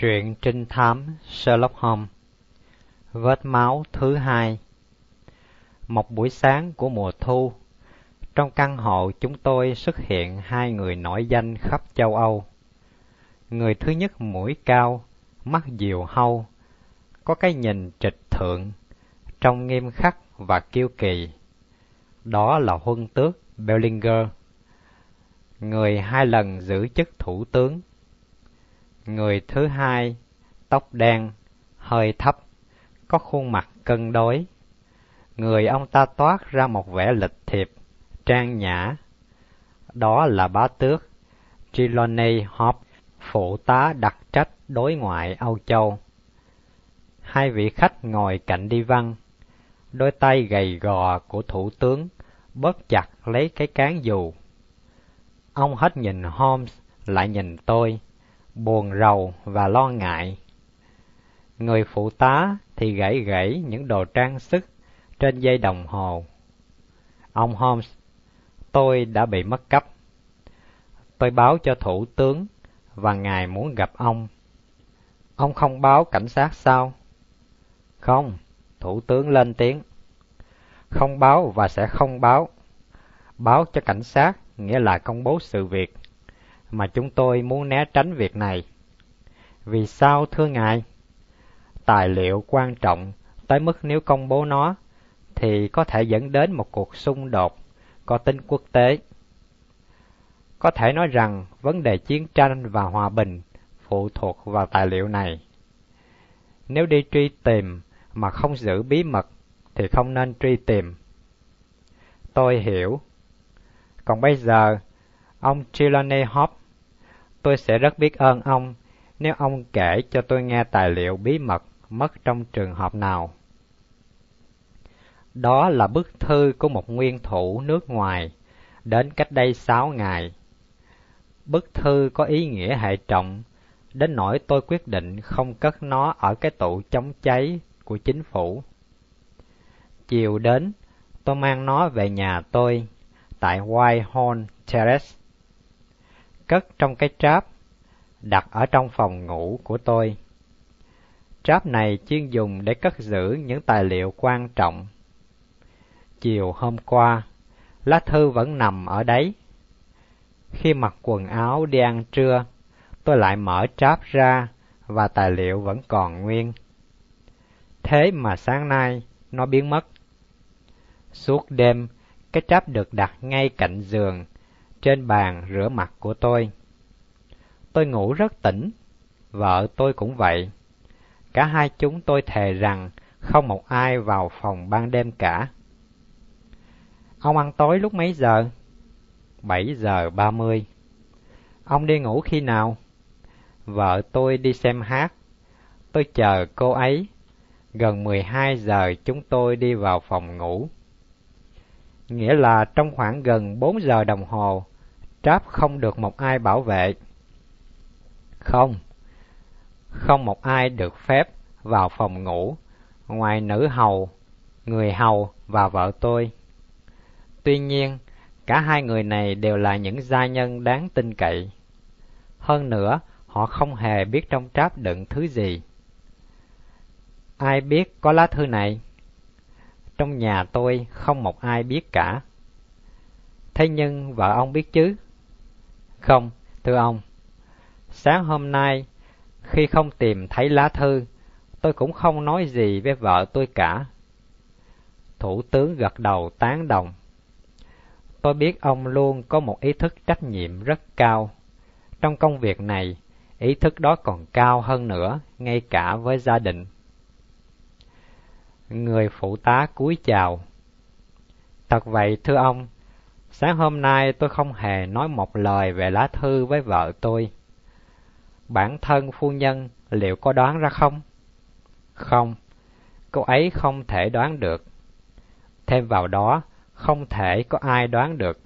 Truyện trinh thám Sherlock Holmes Vết máu thứ hai Một buổi sáng của mùa thu, trong căn hộ chúng tôi xuất hiện hai người nổi danh khắp châu Âu. Người thứ nhất mũi cao, mắt diều hâu, có cái nhìn trịch thượng, trông nghiêm khắc và kiêu kỳ. Đó là huân tước Bellinger, người hai lần giữ chức thủ tướng Người thứ hai, tóc đen, hơi thấp, có khuôn mặt cân đối. Người ông ta toát ra một vẻ lịch thiệp, trang nhã. Đó là bá tước Trelawney Hop, phụ tá đặc trách đối ngoại Âu Châu. Hai vị khách ngồi cạnh đi văn, đôi tay gầy gò của thủ tướng bớt chặt lấy cái cán dù. Ông hết nhìn Holmes lại nhìn tôi buồn rầu và lo ngại. Người phụ tá thì gãy gãy những đồ trang sức trên dây đồng hồ. Ông Holmes, tôi đã bị mất cấp. Tôi báo cho thủ tướng và ngài muốn gặp ông. Ông không báo cảnh sát sao? Không, thủ tướng lên tiếng. Không báo và sẽ không báo. Báo cho cảnh sát nghĩa là công bố sự việc mà chúng tôi muốn né tránh việc này. Vì sao thưa ngài? Tài liệu quan trọng tới mức nếu công bố nó thì có thể dẫn đến một cuộc xung đột có tính quốc tế. Có thể nói rằng vấn đề chiến tranh và hòa bình phụ thuộc vào tài liệu này. Nếu đi truy tìm mà không giữ bí mật thì không nên truy tìm. Tôi hiểu. Còn bây giờ, ông Trelawney Hop Tôi sẽ rất biết ơn ông nếu ông kể cho tôi nghe tài liệu bí mật mất trong trường hợp nào. Đó là bức thư của một nguyên thủ nước ngoài đến cách đây sáu ngày. Bức thư có ý nghĩa hệ trọng, đến nỗi tôi quyết định không cất nó ở cái tủ chống cháy của chính phủ. Chiều đến, tôi mang nó về nhà tôi tại Whitehall Terrace cất trong cái tráp đặt ở trong phòng ngủ của tôi. Tráp này chuyên dùng để cất giữ những tài liệu quan trọng. Chiều hôm qua, lá thư vẫn nằm ở đấy. Khi mặc quần áo đi ăn trưa, tôi lại mở tráp ra và tài liệu vẫn còn nguyên. Thế mà sáng nay nó biến mất. Suốt đêm, cái tráp được đặt ngay cạnh giường trên bàn rửa mặt của tôi. Tôi ngủ rất tỉnh, vợ tôi cũng vậy. Cả hai chúng tôi thề rằng không một ai vào phòng ban đêm cả. Ông ăn tối lúc mấy giờ? Bảy giờ ba mươi. Ông đi ngủ khi nào? Vợ tôi đi xem hát. Tôi chờ cô ấy. Gần mười hai giờ chúng tôi đi vào phòng ngủ. Nghĩa là trong khoảng gần bốn giờ đồng hồ, Tráp không được một ai bảo vệ. Không, không một ai được phép vào phòng ngủ, ngoài nữ hầu, người hầu và vợ tôi. Tuy nhiên, cả hai người này đều là những gia nhân đáng tin cậy. Hơn nữa, họ không hề biết trong tráp đựng thứ gì. Ai biết có lá thư này? Trong nhà tôi không một ai biết cả. Thế nhưng vợ ông biết chứ? Không, thưa ông. Sáng hôm nay, khi không tìm thấy lá thư, tôi cũng không nói gì với vợ tôi cả. Thủ tướng gật đầu tán đồng. Tôi biết ông luôn có một ý thức trách nhiệm rất cao. Trong công việc này, ý thức đó còn cao hơn nữa, ngay cả với gia đình. Người phụ tá cúi chào. Thật vậy thưa ông, Sáng hôm nay tôi không hề nói một lời về lá thư với vợ tôi. Bản thân phu nhân liệu có đoán ra không? Không, cô ấy không thể đoán được. Thêm vào đó, không thể có ai đoán được.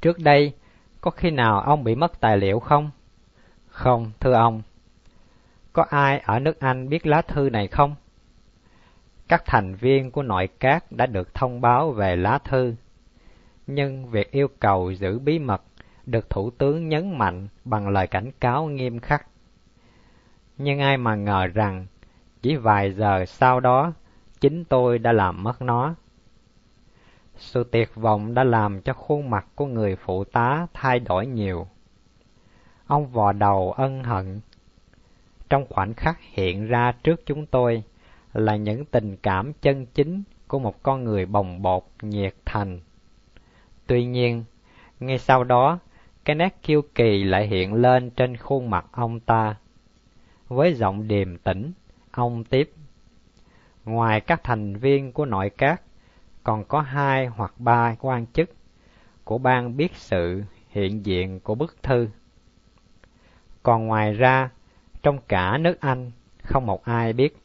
Trước đây, có khi nào ông bị mất tài liệu không? Không, thưa ông. Có ai ở nước Anh biết lá thư này không? Các thành viên của nội các đã được thông báo về lá thư nhưng việc yêu cầu giữ bí mật được Thủ tướng nhấn mạnh bằng lời cảnh cáo nghiêm khắc. Nhưng ai mà ngờ rằng chỉ vài giờ sau đó chính tôi đã làm mất nó. Sự tuyệt vọng đã làm cho khuôn mặt của người phụ tá thay đổi nhiều. Ông vò đầu ân hận. Trong khoảnh khắc hiện ra trước chúng tôi là những tình cảm chân chính của một con người bồng bột, nhiệt thành. Tuy nhiên, ngay sau đó, cái nét kiêu kỳ lại hiện lên trên khuôn mặt ông ta. Với giọng điềm tĩnh, ông tiếp. Ngoài các thành viên của nội các, còn có hai hoặc ba quan chức của ban biết sự hiện diện của bức thư. Còn ngoài ra, trong cả nước Anh, không một ai biết.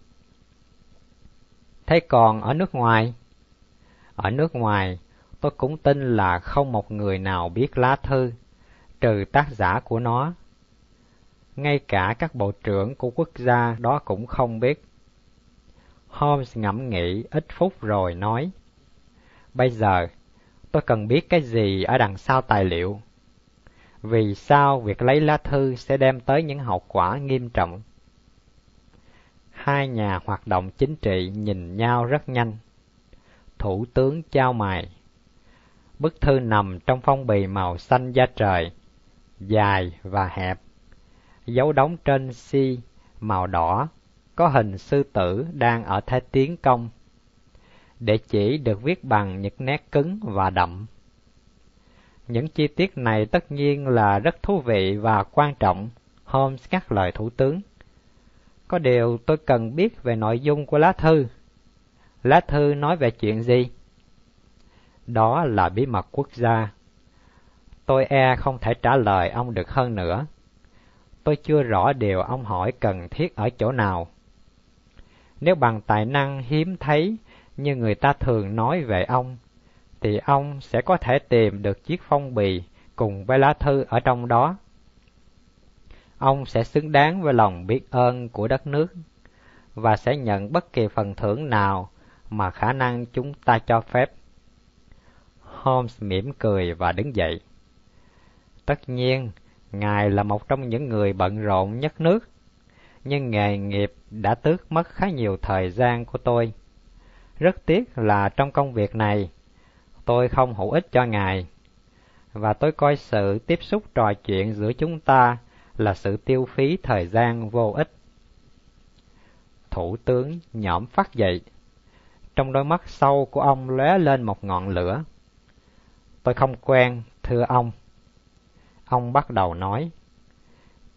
Thế còn ở nước ngoài? Ở nước ngoài, tôi cũng tin là không một người nào biết lá thư, trừ tác giả của nó. Ngay cả các bộ trưởng của quốc gia đó cũng không biết. Holmes ngẫm nghĩ ít phút rồi nói, Bây giờ, tôi cần biết cái gì ở đằng sau tài liệu. Vì sao việc lấy lá thư sẽ đem tới những hậu quả nghiêm trọng? Hai nhà hoạt động chính trị nhìn nhau rất nhanh. Thủ tướng trao mày. Bức thư nằm trong phong bì màu xanh da trời, dài và hẹp. Dấu đóng trên si màu đỏ, có hình sư tử đang ở thế tiến công. Để chỉ được viết bằng những nét cứng và đậm. Những chi tiết này tất nhiên là rất thú vị và quan trọng, Holmes ngắt lời thủ tướng. Có điều tôi cần biết về nội dung của lá thư. Lá thư nói về chuyện gì? Đó là bí mật quốc gia. Tôi e không thể trả lời ông được hơn nữa. Tôi chưa rõ điều ông hỏi cần thiết ở chỗ nào. Nếu bằng tài năng hiếm thấy như người ta thường nói về ông, thì ông sẽ có thể tìm được chiếc phong bì cùng với lá thư ở trong đó. Ông sẽ xứng đáng với lòng biết ơn của đất nước và sẽ nhận bất kỳ phần thưởng nào mà khả năng chúng ta cho phép. Holmes mỉm cười và đứng dậy. Tất nhiên, Ngài là một trong những người bận rộn nhất nước, nhưng nghề nghiệp đã tước mất khá nhiều thời gian của tôi. Rất tiếc là trong công việc này, tôi không hữu ích cho Ngài, và tôi coi sự tiếp xúc trò chuyện giữa chúng ta là sự tiêu phí thời gian vô ích. Thủ tướng nhõm phát dậy. Trong đôi mắt sâu của ông lóe lên một ngọn lửa. Tôi không quen, thưa ông. Ông bắt đầu nói.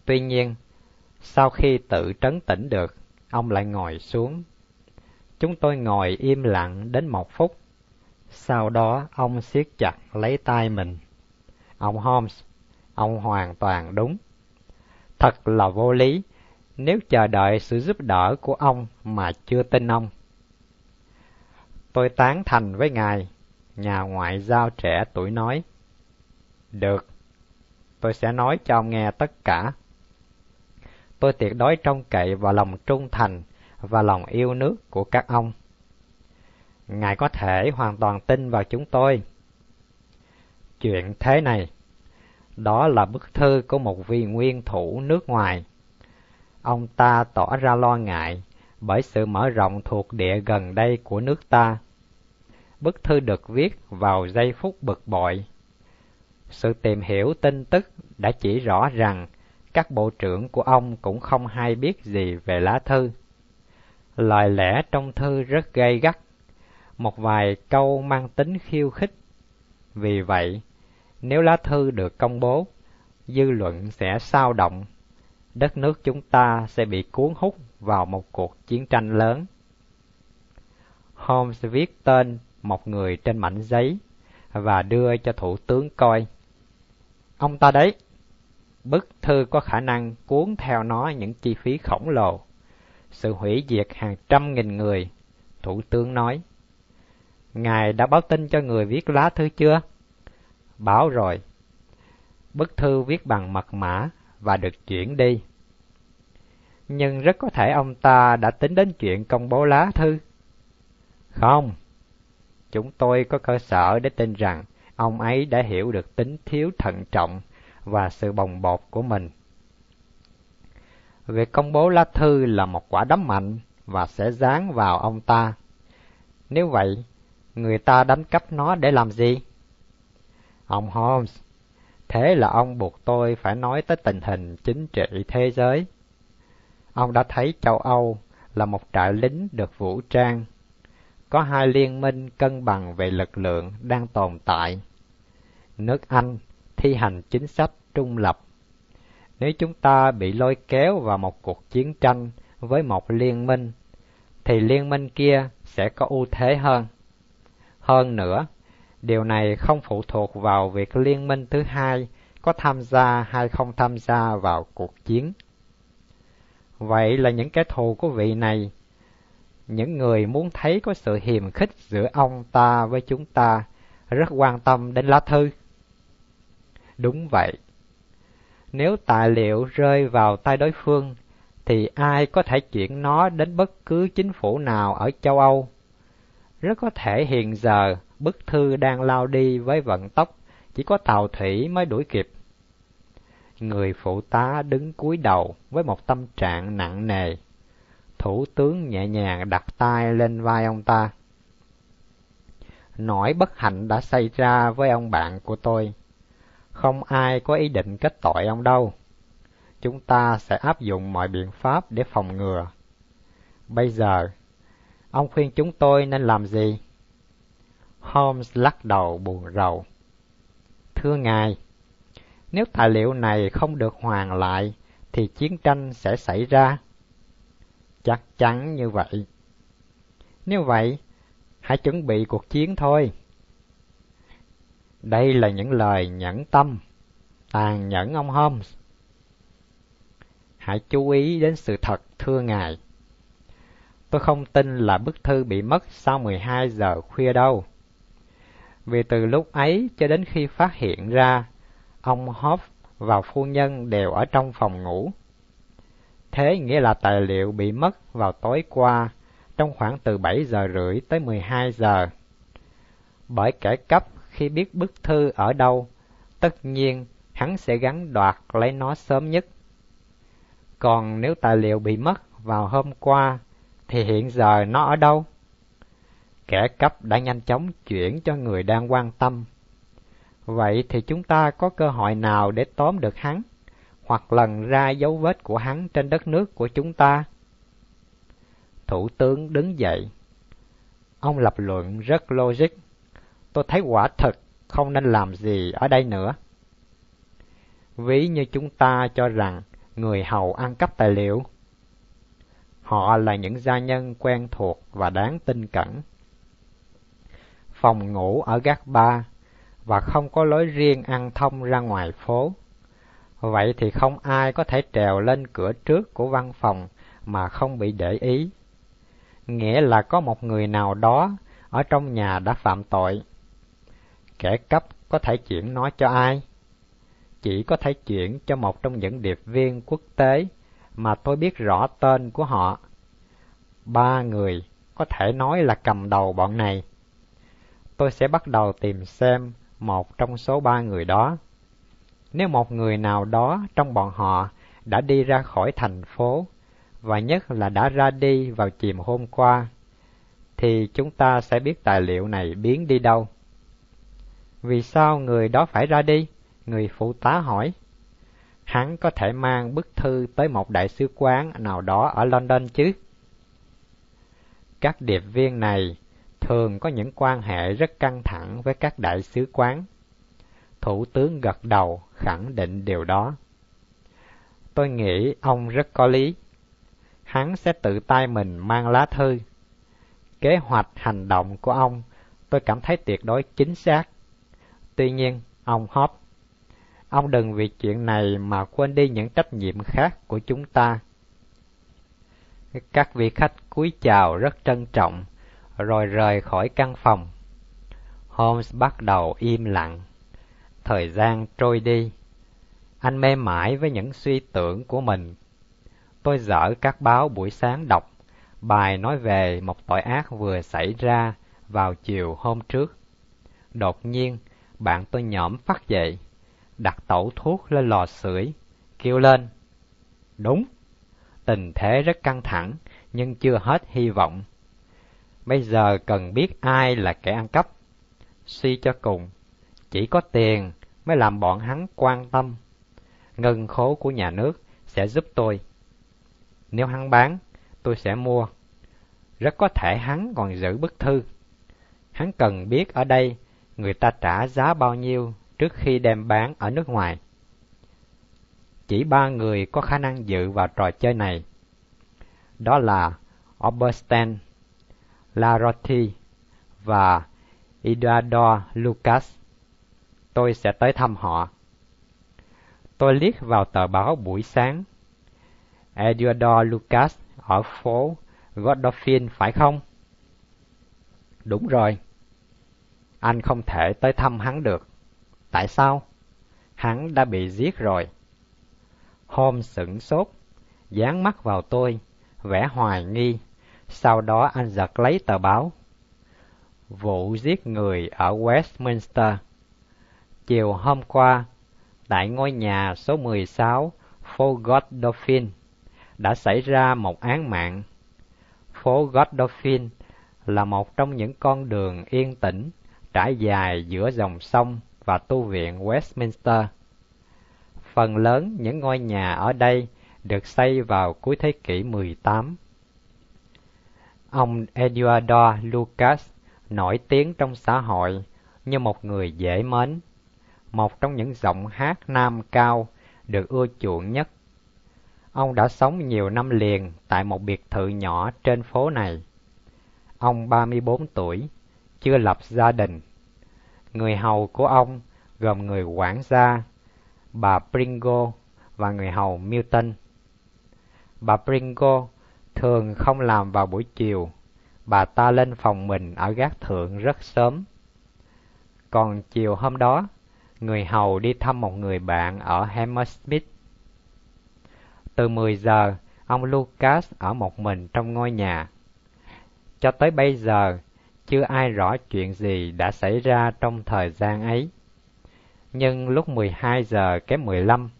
Tuy nhiên, sau khi tự trấn tĩnh được, ông lại ngồi xuống. Chúng tôi ngồi im lặng đến một phút. Sau đó, ông siết chặt lấy tay mình. Ông Holmes, ông hoàn toàn đúng. Thật là vô lý nếu chờ đợi sự giúp đỡ của ông mà chưa tin ông. Tôi tán thành với ngài, nhà ngoại giao trẻ tuổi nói. Được, tôi sẽ nói cho ông nghe tất cả. Tôi tuyệt đối trông cậy vào lòng trung thành và lòng yêu nước của các ông. Ngài có thể hoàn toàn tin vào chúng tôi. Chuyện thế này, đó là bức thư của một vị nguyên thủ nước ngoài. Ông ta tỏ ra lo ngại bởi sự mở rộng thuộc địa gần đây của nước ta. Bức thư được viết vào giây phút bực bội. Sự tìm hiểu tin tức đã chỉ rõ rằng các bộ trưởng của ông cũng không hay biết gì về lá thư. Lời lẽ trong thư rất gay gắt, một vài câu mang tính khiêu khích. Vì vậy, nếu lá thư được công bố, dư luận sẽ sao động. Đất nước chúng ta sẽ bị cuốn hút vào một cuộc chiến tranh lớn. Holmes viết tên một người trên mảnh giấy và đưa cho thủ tướng coi. Ông ta đấy, bức thư có khả năng cuốn theo nó những chi phí khổng lồ, sự hủy diệt hàng trăm nghìn người, thủ tướng nói. Ngài đã báo tin cho người viết lá thư chưa? Báo rồi. Bức thư viết bằng mật mã và được chuyển đi. Nhưng rất có thể ông ta đã tính đến chuyện công bố lá thư. Không, chúng tôi có cơ sở để tin rằng ông ấy đã hiểu được tính thiếu thận trọng và sự bồng bột của mình. Việc công bố lá thư là một quả đấm mạnh và sẽ dán vào ông ta. Nếu vậy, người ta đánh cắp nó để làm gì? Ông Holmes, thế là ông buộc tôi phải nói tới tình hình chính trị thế giới. Ông đã thấy châu Âu là một trại lính được vũ trang. Có hai liên minh cân bằng về lực lượng đang tồn tại. Nước Anh thi hành chính sách trung lập. Nếu chúng ta bị lôi kéo vào một cuộc chiến tranh với một liên minh, thì liên minh kia sẽ có ưu thế hơn. Hơn nữa, điều này không phụ thuộc vào việc liên minh thứ hai có tham gia hay không tham gia vào cuộc chiến. Vậy là những kẻ thù của vị này, những người muốn thấy có sự hiềm khích giữa ông ta với chúng ta, rất quan tâm đến lá thư. Đúng vậy. Nếu tài liệu rơi vào tay đối phương, thì ai có thể chuyển nó đến bất cứ chính phủ nào ở châu Âu. Rất có thể hiện giờ bức thư đang lao đi với vận tốc, chỉ có tàu thủy mới đuổi kịp. Người phụ tá đứng cúi đầu với một tâm trạng nặng nề. Thủ tướng nhẹ nhàng đặt tay lên vai ông ta. Nỗi bất hạnh đã xảy ra với ông bạn của tôi. Không ai có ý định kết tội ông đâu. Chúng ta sẽ áp dụng mọi biện pháp để phòng ngừa. Bây giờ, ông khuyên chúng tôi nên làm gì? Holmes lắc đầu buồn rầu. Thưa ngài, nếu tài liệu này không được hoàn lại, thì chiến tranh sẽ xảy ra. Chắc chắn như vậy. Nếu vậy, hãy chuẩn bị cuộc chiến thôi. Đây là những lời nhẫn tâm, tàn nhẫn ông Holmes. Hãy chú ý đến sự thật, thưa ngài. Tôi không tin là bức thư bị mất sau 12 giờ khuya đâu. Vì từ lúc ấy cho đến khi phát hiện ra, ông Hoff và phu nhân đều ở trong phòng ngủ. Thế nghĩa là tài liệu bị mất vào tối qua trong khoảng từ 7 giờ rưỡi tới 12 giờ. Bởi kẻ cấp khi biết bức thư ở đâu, tất nhiên hắn sẽ gắn đoạt lấy nó sớm nhất. Còn nếu tài liệu bị mất vào hôm qua, thì hiện giờ nó ở đâu? Kẻ cấp đã nhanh chóng chuyển cho người đang quan tâm. Vậy thì chúng ta có cơ hội nào để tóm được hắn, hoặc lần ra dấu vết của hắn trên đất nước của chúng ta? Thủ tướng đứng dậy. Ông lập luận rất logic. Tôi thấy quả thật, không nên làm gì ở đây nữa. Ví như chúng ta cho rằng người hầu ăn cắp tài liệu. Họ là những gia nhân quen thuộc và đáng tin cẩn phòng ngủ ở gác ba và không có lối riêng ăn thông ra ngoài phố. Vậy thì không ai có thể trèo lên cửa trước của văn phòng mà không bị để ý. Nghĩa là có một người nào đó ở trong nhà đã phạm tội. Kẻ cấp có thể chuyển nó cho ai? Chỉ có thể chuyển cho một trong những điệp viên quốc tế mà tôi biết rõ tên của họ. Ba người có thể nói là cầm đầu bọn này tôi sẽ bắt đầu tìm xem một trong số ba người đó. Nếu một người nào đó trong bọn họ đã đi ra khỏi thành phố, và nhất là đã ra đi vào chiều hôm qua, thì chúng ta sẽ biết tài liệu này biến đi đâu. Vì sao người đó phải ra đi? Người phụ tá hỏi. Hắn có thể mang bức thư tới một đại sứ quán nào đó ở London chứ? Các điệp viên này thường có những quan hệ rất căng thẳng với các đại sứ quán. Thủ tướng gật đầu khẳng định điều đó. Tôi nghĩ ông rất có lý. Hắn sẽ tự tay mình mang lá thư. Kế hoạch hành động của ông tôi cảm thấy tuyệt đối chính xác. Tuy nhiên, ông Hop, ông đừng vì chuyện này mà quên đi những trách nhiệm khác của chúng ta. Các vị khách cúi chào rất trân trọng rồi rời khỏi căn phòng. Holmes bắt đầu im lặng. Thời gian trôi đi. Anh mê mải với những suy tưởng của mình. Tôi dở các báo buổi sáng đọc, bài nói về một tội ác vừa xảy ra vào chiều hôm trước. Đột nhiên, bạn tôi nhõm phát dậy, đặt tẩu thuốc lên lò sưởi, kêu lên. Đúng, Tình thế rất căng thẳng, nhưng chưa hết hy vọng. Bây giờ cần biết ai là kẻ ăn cắp. Suy cho cùng, chỉ có tiền mới làm bọn hắn quan tâm. Ngân khố của nhà nước sẽ giúp tôi. Nếu hắn bán, tôi sẽ mua. Rất có thể hắn còn giữ bức thư. Hắn cần biết ở đây người ta trả giá bao nhiêu trước khi đem bán ở nước ngoài. Chỉ ba người có khả năng dự vào trò chơi này. Đó là Oberstein, Larotti và Eduardo Lucas. Tôi sẽ tới thăm họ. Tôi liếc vào tờ báo buổi sáng. Eduardo Lucas ở phố Godolphin phải không? Đúng rồi. Anh không thể tới thăm hắn được. Tại sao? Hắn đã bị giết rồi. Holmes sửng sốt, dán mắt vào tôi, vẻ hoài nghi. Sau đó anh giật lấy tờ báo. Vụ giết người ở Westminster. Chiều hôm qua, tại ngôi nhà số 16, phố Godolphin, đã xảy ra một án mạng. Phố Godolphin là một trong những con đường yên tĩnh trải dài giữa dòng sông và tu viện Westminster. Phần lớn những ngôi nhà ở đây được xây vào cuối thế kỷ 18. Ông Eduardo Lucas nổi tiếng trong xã hội như một người dễ mến, một trong những giọng hát nam cao được ưa chuộng nhất. Ông đã sống nhiều năm liền tại một biệt thự nhỏ trên phố này. Ông 34 tuổi, chưa lập gia đình. Người hầu của ông gồm người quản gia, bà Pringle và người hầu Milton. Bà Pringle thường không làm vào buổi chiều, bà ta lên phòng mình ở gác thượng rất sớm. Còn chiều hôm đó, người hầu đi thăm một người bạn ở Hammersmith. Từ 10 giờ, ông Lucas ở một mình trong ngôi nhà. Cho tới bây giờ, chưa ai rõ chuyện gì đã xảy ra trong thời gian ấy. Nhưng lúc 12 giờ kém 15,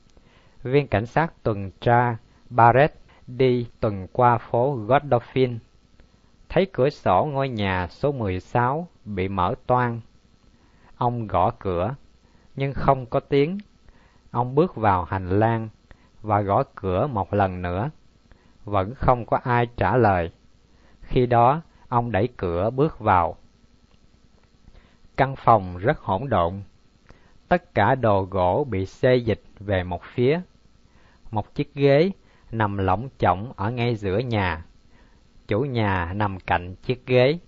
viên cảnh sát tuần tra Barrett đi tuần qua phố Godolphin, thấy cửa sổ ngôi nhà số 16 bị mở toang. Ông gõ cửa, nhưng không có tiếng. Ông bước vào hành lang và gõ cửa một lần nữa. Vẫn không có ai trả lời. Khi đó, ông đẩy cửa bước vào. Căn phòng rất hỗn độn. Tất cả đồ gỗ bị xê dịch về một phía. Một chiếc ghế nằm lỏng chỏng ở ngay giữa nhà. Chủ nhà nằm cạnh chiếc ghế.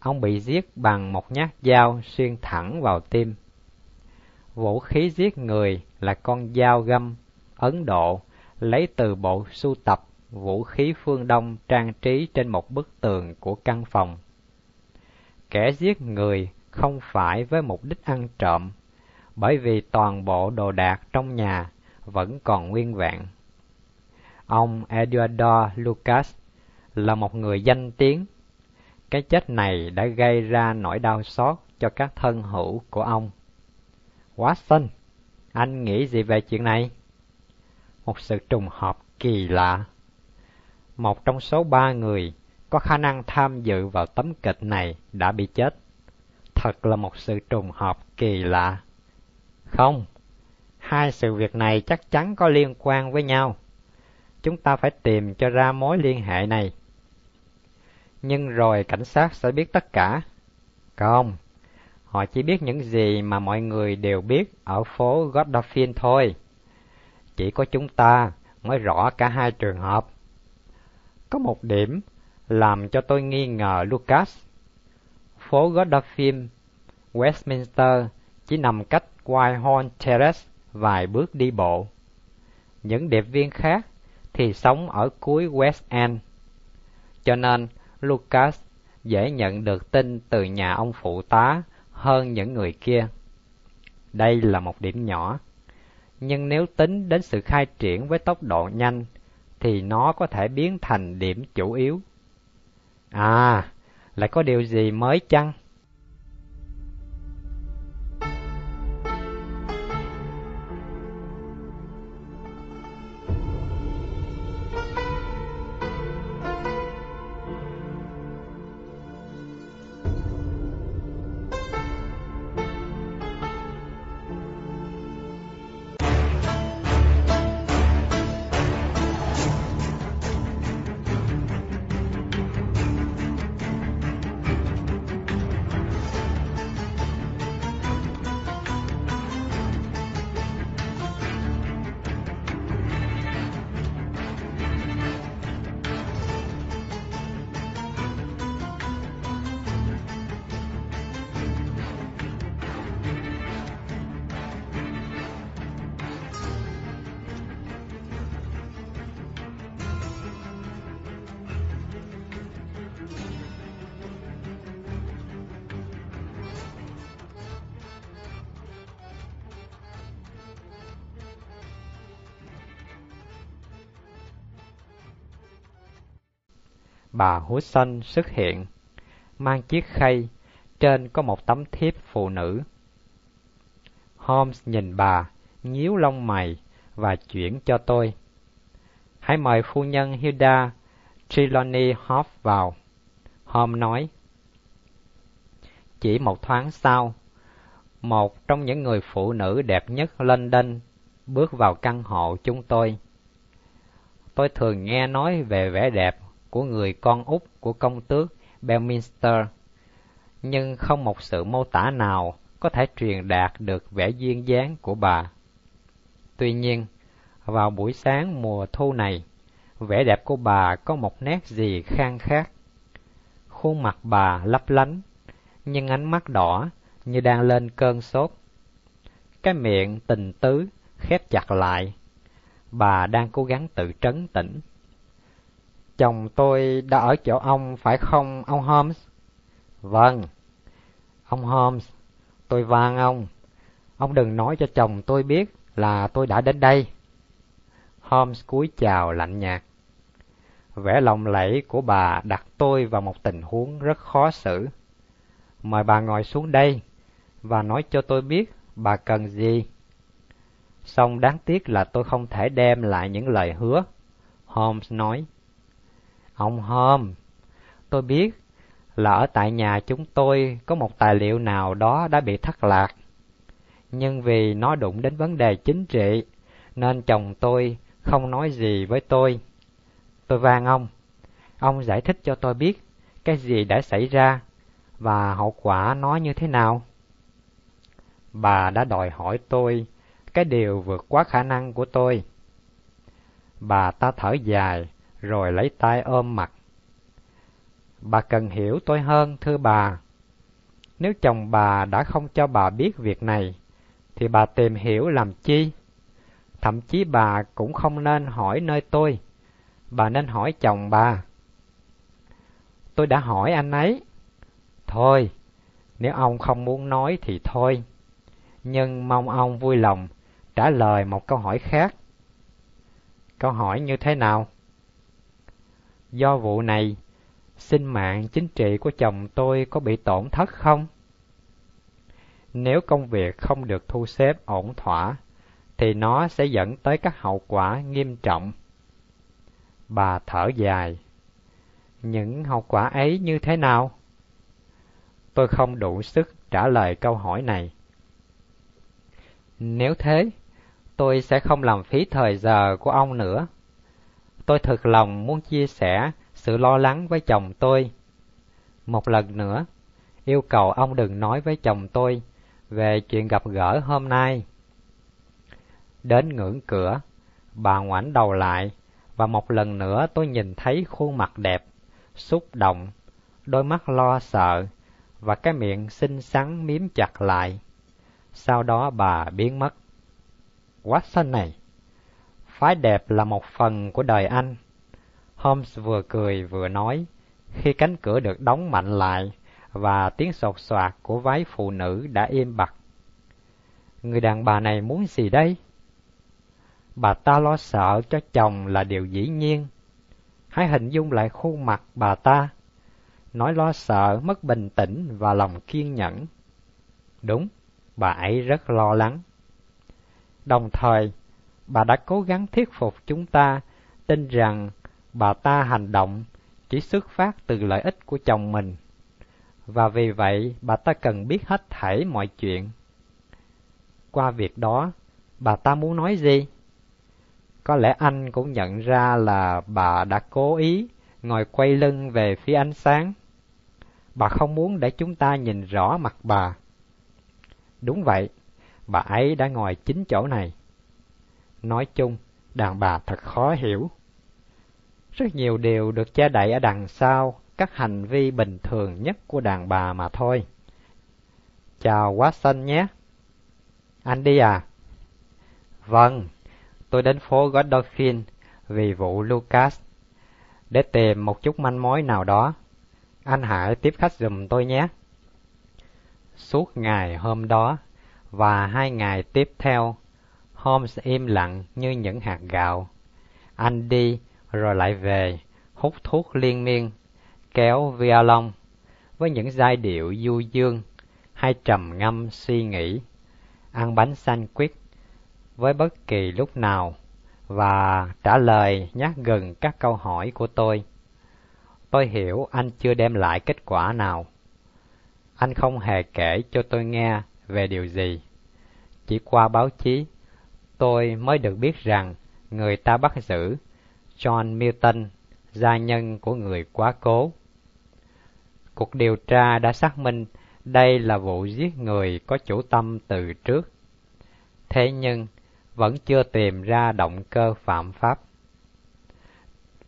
Ông bị giết bằng một nhát dao xuyên thẳng vào tim. Vũ khí giết người là con dao găm Ấn Độ lấy từ bộ sưu tập vũ khí phương Đông trang trí trên một bức tường của căn phòng. Kẻ giết người không phải với mục đích ăn trộm, bởi vì toàn bộ đồ đạc trong nhà vẫn còn nguyên vẹn. Ông Eduardo Lucas là một người danh tiếng. Cái chết này đã gây ra nỗi đau xót cho các thân hữu của ông. Watson, anh nghĩ gì về chuyện này? Một sự trùng hợp kỳ lạ. Một trong số ba người có khả năng tham dự vào tấm kịch này đã bị chết. Thật là một sự trùng hợp kỳ lạ. Không, hai sự việc này chắc chắn có liên quan với nhau. Chúng ta phải tìm cho ra mối liên hệ này. Nhưng rồi cảnh sát sẽ biết tất cả. Không, họ chỉ biết những gì mà mọi người đều biết ở phố Godolphin thôi. Chỉ có chúng ta mới rõ cả hai trường hợp. Có một điểm làm cho tôi nghi ngờ Lucas. Phố Godolphin, Westminster chỉ nằm cách Whitehall Terrace vài bước đi bộ. Những điệp viên khác thì sống ở cuối West End. Cho nên Lucas dễ nhận được tin từ nhà ông phụ tá hơn những người kia. Đây là một điểm nhỏ, nhưng nếu tính đến sự khai triển với tốc độ nhanh thì nó có thể biến thành điểm chủ yếu. À, lại có điều gì mới chăng? Bà Hudson xuất hiện, mang chiếc khay, trên có một tấm thiếp phụ nữ. Holmes nhìn bà, nhíu lông mày và chuyển cho tôi. Hãy mời phu nhân Hilda Trelawney Hoff vào. Holmes nói. Chỉ một thoáng sau, một trong những người phụ nữ đẹp nhất London bước vào căn hộ chúng tôi. Tôi thường nghe nói về vẻ đẹp của người con út của công tước Belminster, nhưng không một sự mô tả nào có thể truyền đạt được vẻ duyên dáng của bà. Tuy nhiên, vào buổi sáng mùa thu này, vẻ đẹp của bà có một nét gì khang khác. Khuôn mặt bà lấp lánh, nhưng ánh mắt đỏ như đang lên cơn sốt. Cái miệng tình tứ khép chặt lại. Bà đang cố gắng tự trấn tĩnh. Chồng tôi đã ở chỗ ông phải không, ông Holmes? Vâng. Ông Holmes, tôi van ông. Ông đừng nói cho chồng tôi biết là tôi đã đến đây. Holmes cúi chào lạnh nhạt. Vẻ lòng lẫy của bà đặt tôi vào một tình huống rất khó xử. Mời bà ngồi xuống đây và nói cho tôi biết bà cần gì. Song đáng tiếc là tôi không thể đem lại những lời hứa. Holmes nói. Ông hôm tôi biết là ở tại nhà chúng tôi có một tài liệu nào đó đã bị thất lạc. Nhưng vì nó đụng đến vấn đề chính trị, nên chồng tôi không nói gì với tôi. Tôi van ông, ông giải thích cho tôi biết cái gì đã xảy ra và hậu quả nó như thế nào. Bà đã đòi hỏi tôi cái điều vượt quá khả năng của tôi. Bà ta thở dài, rồi lấy tay ôm mặt. Bà cần hiểu tôi hơn, thưa bà. Nếu chồng bà đã không cho bà biết việc này, thì bà tìm hiểu làm chi? Thậm chí bà cũng không nên hỏi nơi tôi, bà nên hỏi chồng bà. Tôi đã hỏi anh ấy. Thôi, nếu ông không muốn nói thì thôi. Nhưng mong ông vui lòng trả lời một câu hỏi khác. Câu hỏi như thế nào? Do vụ này, sinh mạng chính trị của chồng tôi có bị tổn thất không? Nếu công việc không được thu xếp ổn thỏa, thì nó sẽ dẫn tới các hậu quả nghiêm trọng. Bà thở dài. Những hậu quả ấy như thế nào? Tôi không đủ sức trả lời câu hỏi này. Nếu thế, tôi sẽ không làm phí thời giờ của ông nữa. Tôi thực lòng muốn chia sẻ sự lo lắng với chồng tôi. Một lần nữa, yêu cầu ông đừng nói với chồng tôi về chuyện gặp gỡ hôm nay. Đến ngưỡng cửa, bà ngoảnh đầu lại và một lần nữa tôi nhìn thấy khuôn mặt đẹp, xúc động, đôi mắt lo sợ và cái miệng xinh xắn miếm chặt lại. Sau đó bà biến mất. Watson này, phái đẹp là một phần của đời anh. Holmes vừa cười vừa nói, khi cánh cửa được đóng mạnh lại và tiếng sột soạt của váy phụ nữ đã im bặt. Người đàn bà này muốn gì đây? Bà ta lo sợ cho chồng là điều dĩ nhiên. Hãy hình dung lại khuôn mặt bà ta, nói lo sợ, mất bình tĩnh và lòng kiên nhẫn. Đúng, bà ấy rất lo lắng. Đồng thời, bà đã cố gắng thuyết phục chúng ta tin rằng bà ta hành động chỉ xuất phát từ lợi ích của chồng mình. Và vì vậy, bà ta cần biết hết thảy mọi chuyện. Qua việc đó, bà ta muốn nói gì? Có lẽ anh cũng nhận ra là bà đã cố ý ngồi quay lưng về phía ánh sáng. Bà không muốn để chúng ta nhìn rõ mặt bà. Đúng vậy, bà ấy đã ngồi chính chỗ này. Nói chung, đàn bà thật khó hiểu. Rất nhiều điều được che đậy ở đằng sau các hành vi bình thường nhất của đàn bà mà thôi. Chào Watson nhé. Anh đi à? Vâng, tôi đến phố Godolphin vì vụ Lucas để tìm một chút manh mối nào đó. Anh hãy tiếp khách giùm tôi nhé. Suốt ngày hôm đó và hai ngày tiếp theo, Holmes im lặng như những hạt gạo. Anh đi rồi lại về, hút thuốc liên miên kéo violon với những giai điệu du dương hay trầm ngâm suy nghĩ, ăn bánh xanh quyết với bất kỳ lúc nào và trả lời nhắc gần các câu hỏi của tôi. Tôi hiểu anh chưa đem lại kết quả nào. Anh không hề kể cho tôi nghe về điều gì. Chỉ qua báo chí, tôi mới được biết rằng người ta bắt giữ John Milton, gia nhân của người quá cố. Cuộc điều tra đã xác minh đây là vụ giết người có chủ tâm từ trước. Thế nhưng, vẫn chưa tìm ra động cơ phạm pháp.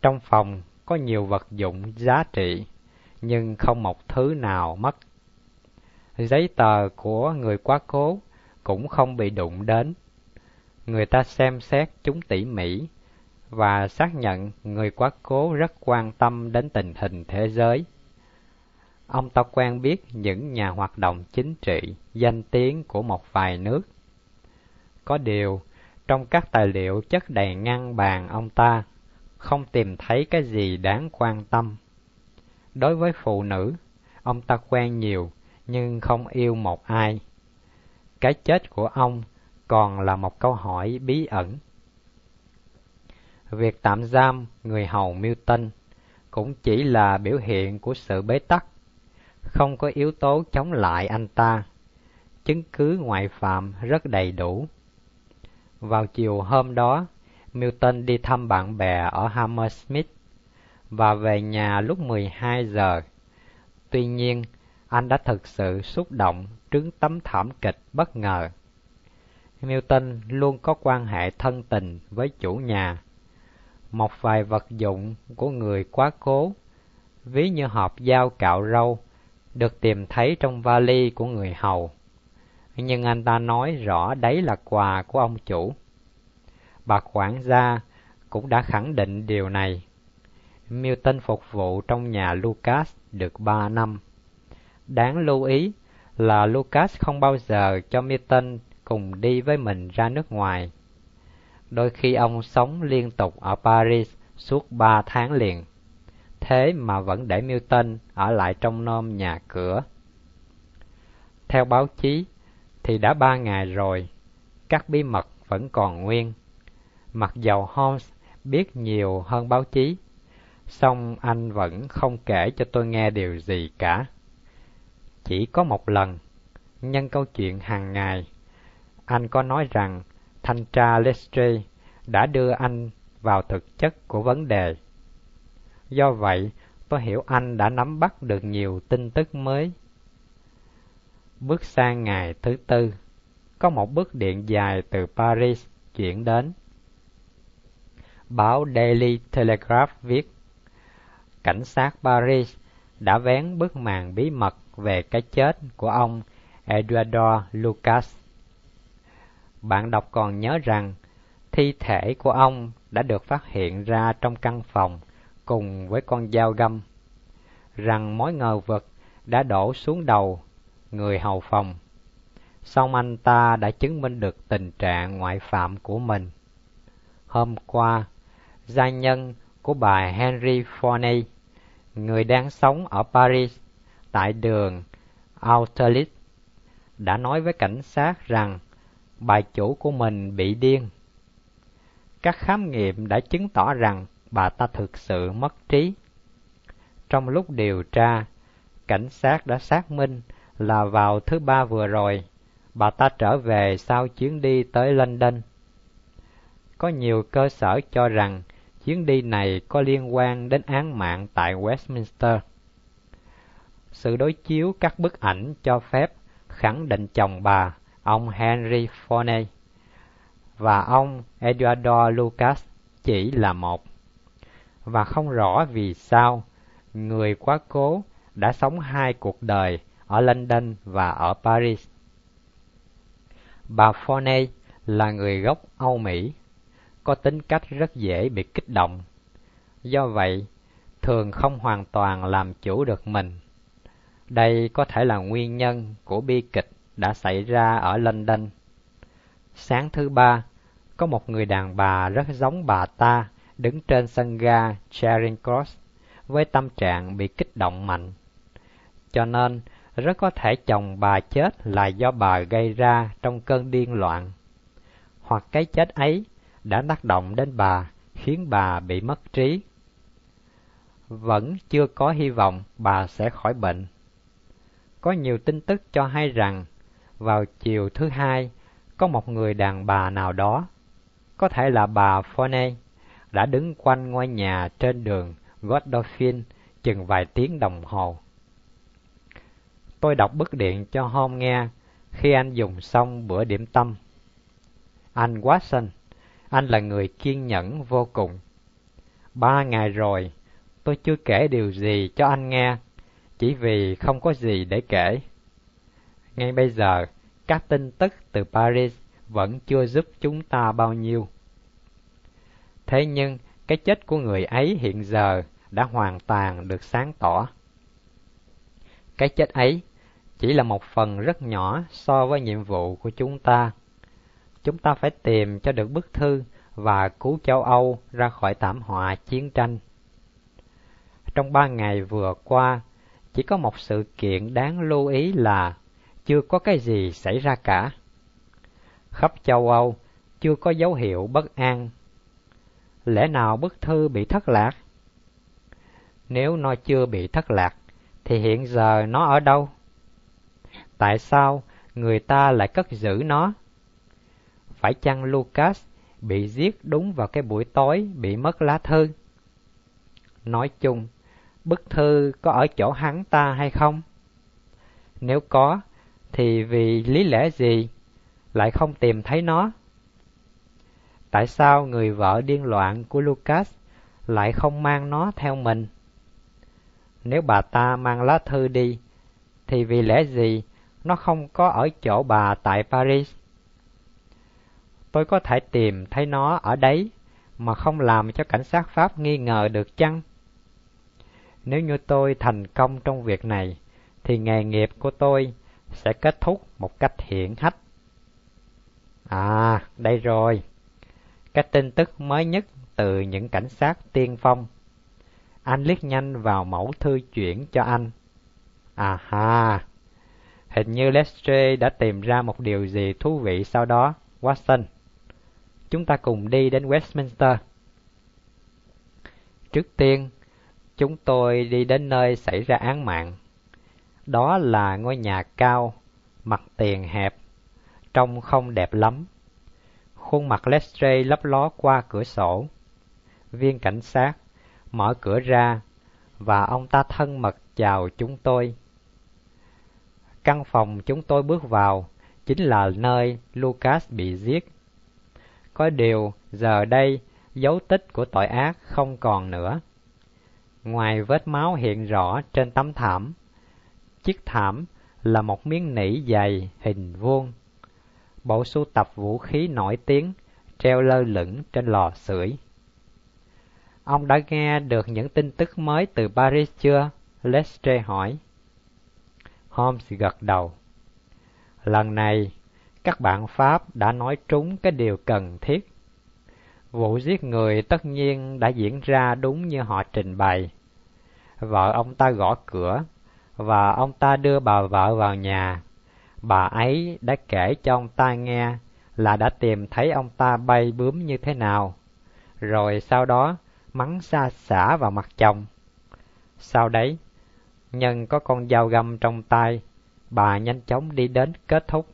Trong phòng có nhiều vật dụng giá trị, nhưng không một thứ nào mất. Giấy tờ của người quá cố cũng không bị đụng đến. Người ta xem xét chúng tỉ mỉ và xác nhận người quá cố rất quan tâm đến tình hình thế giới. Ông ta quen biết những nhà hoạt động chính trị danh tiếng của một vài nước. Có điều, trong các tài liệu chất đầy ngăn bàn ông ta, không tìm thấy cái gì đáng quan tâm. Đối với phụ nữ, ông ta quen nhiều nhưng không yêu một ai. Cái chết của ông còn là một câu hỏi bí ẩn. Việc tạm giam người hầu Milton cũng chỉ là biểu hiện của sự bế tắc, không có yếu tố chống lại anh ta. Chứng cứ ngoại phạm rất đầy đủ. Vào chiều hôm đó, Milton đi thăm bạn bè ở Hammersmith và về nhà lúc 12 giờ. Tuy nhiên, anh đã thực sự xúc động trước tấm thảm kịch bất ngờ. Milton luôn có quan hệ thân tình với chủ nhà. Một vài vật dụng của người quá cố, ví như hộp dao cạo râu, được tìm thấy trong vali của người hầu nhưng anh ta nói rõ đấy là quà của ông chủ. Bà quản gia cũng đã khẳng định điều này. Milton phục vụ trong nhà Lucas được ba năm. Đáng lưu ý là Lucas không bao giờ cho Milton cùng đi với mình ra nước ngoài. Đôi khi ông sống liên tục ở Paris suốt ba tháng liền. Thế mà vẫn để Milton ở lại trong nôm nhà cửa. Theo báo chí, thì đã ba ngày rồi, các bí mật vẫn còn nguyên. Mặc dầu Holmes biết nhiều hơn báo chí, song anh vẫn không kể cho tôi nghe điều gì cả. Chỉ có một lần, nhân câu chuyện hàng ngày, anh có nói rằng thanh tra Lestrade đã đưa anh vào thực chất của vấn đề. Do vậy, tôi hiểu anh đã nắm bắt được nhiều tin tức mới Bước sang ngày thứ tư, có một bức điện dài từ Paris chuyển đến. Báo Daily Telegraph viết, Cảnh sát Paris đã vén bức màn bí mật về cái chết của ông Eduardo Lucas. Bạn đọc còn nhớ rằng thi thể của ông đã được phát hiện ra trong căn phòng cùng với con dao găm, rằng mối ngờ vực đã đổ xuống đầu người hầu phòng. Song anh ta đã chứng minh được tình trạng ngoại phạm của mình. Hôm qua, gia nhân của bà Henry Forney, người đang sống ở Paris, tại đường Austerlitz, đã nói với cảnh sát rằng bà chủ của mình bị điên. Các khám nghiệm đã chứng tỏ rằng bà ta thực sự mất trí. Trong lúc điều tra, cảnh sát đã xác minh là vào thứ ba vừa rồi, bà ta trở về sau chuyến đi tới London. Có nhiều cơ sở cho rằng chuyến đi này có liên quan đến án mạng tại Westminster. Sự đối chiếu các bức ảnh cho phép khẳng định chồng bà, ông Henry Forney, và ông Eduardo Lucas chỉ là một. Và không rõ vì sao người quá cố đã sống hai cuộc đời ở London và ở Paris. Bà Forney là người gốc Âu Mỹ, có tính cách rất dễ bị kích động. Do vậy, thường không hoàn toàn làm chủ được mình. Đây có thể là nguyên nhân của bi kịch đã xảy ra ở London. Sáng thứ ba, có một người đàn bà rất giống bà ta đứng trên sân ga Charing Cross với tâm trạng bị kích động mạnh. Cho nên, rất có thể chồng bà chết là do bà gây ra trong cơn điên loạn. Hoặc cái chết ấy đã tác động đến bà, khiến bà bị mất trí. Vẫn chưa có hy vọng bà sẽ khỏi bệnh. Có nhiều tin tức cho hay rằng, vào chiều thứ hai, có một người đàn bà nào đó, có thể là bà Forney, đã đứng quanh ngôi nhà trên đường Godolphin chừng vài tiếng đồng hồ. Tôi đọc bức điện cho Hôm nghe khi anh dùng xong bữa điểm tâm. Anh Watson, anh là người kiên nhẫn vô cùng. Ba ngày rồi, tôi chưa kể điều gì cho anh nghe, chỉ vì không có gì để kể. Ngay bây giờ, các tin tức từ Paris vẫn chưa giúp chúng ta bao nhiêu. Thế nhưng, cái chết của người ấy hiện giờ đã hoàn toàn được sáng tỏ. Cái chết ấy chỉ là một phần rất nhỏ so với nhiệm vụ của chúng ta. Chúng ta phải tìm cho được bức thư và cứu châu Âu ra khỏi thảm họa chiến tranh. Trong ba ngày vừa qua, chỉ có một sự kiện đáng lưu ý là chưa có cái gì xảy ra cả. Khắp châu Âu chưa có dấu hiệu bất an. Lẽ nào bức thư bị thất lạc? Nếu nó chưa bị thất lạc, thì hiện giờ nó ở đâu? Tại sao người ta lại cất giữ nó? Phải chăng Lucas bị giết đúng vào cái buổi tối bị mất lá thư? Nói chung, bức thư có ở chỗ hắn ta hay không? Nếu có, thì vì lý lẽ gì lại không tìm thấy nó? Tại sao người vợ điên loạn của Lucas lại không mang nó theo mình? Nếu bà ta mang lá thư đi, thì vì lẽ gì nó không có ở chỗ bà tại Paris? Tôi có thể tìm thấy nó ở đấy mà không làm cho cảnh sát Pháp nghi ngờ được chăng? Nếu như tôi thành công trong việc này, thì nghề nghiệp của tôi sẽ kết thúc một cách hiển hách. À, đây rồi. Cái tin tức mới nhất từ những cảnh sát tiên phong. Anh liếc nhanh vào mẫu thư chuyển cho anh. À ha, hình như Lestrade đã tìm ra một điều gì thú vị sau đó, Watson. Chúng ta cùng đi đến Westminster. Trước tiên, chúng tôi đi đến nơi xảy ra án mạng. Đó là ngôi nhà cao, mặt tiền hẹp, trông không đẹp lắm. Khuôn mặt Lestrade lấp ló qua cửa sổ. Viên cảnh sát mở cửa ra và ông ta thân mật chào chúng tôi. Căn phòng chúng tôi bước vào chính là nơi Lucas bị giết. Có điều giờ đây dấu tích của tội ác không còn nữa. Ngoài vết máu hiện rõ trên tấm thảm, chiếc thảm là một miếng nỉ dày hình vuông. Bộ sưu tập vũ khí nổi tiếng treo lơ lửng trên lò sưởi. Ông đã nghe được những tin tức mới từ Paris chưa? Lestre hỏi. Holmes gật đầu. Lần này, các bạn Pháp đã nói trúng cái điều cần thiết. Vụ giết người tất nhiên đã diễn ra đúng như họ trình bày. Vợ ông ta gõ cửa, và ông ta đưa bà vợ vào nhà. Bà ấy đã kể cho ông ta nghe là đã tìm thấy ông ta bay bướm như thế nào. Rồi sau đó mắng xa xả vào mặt chồng. Sau đấy, nhân có con dao găm trong tay, bà nhanh chóng đi đến kết thúc.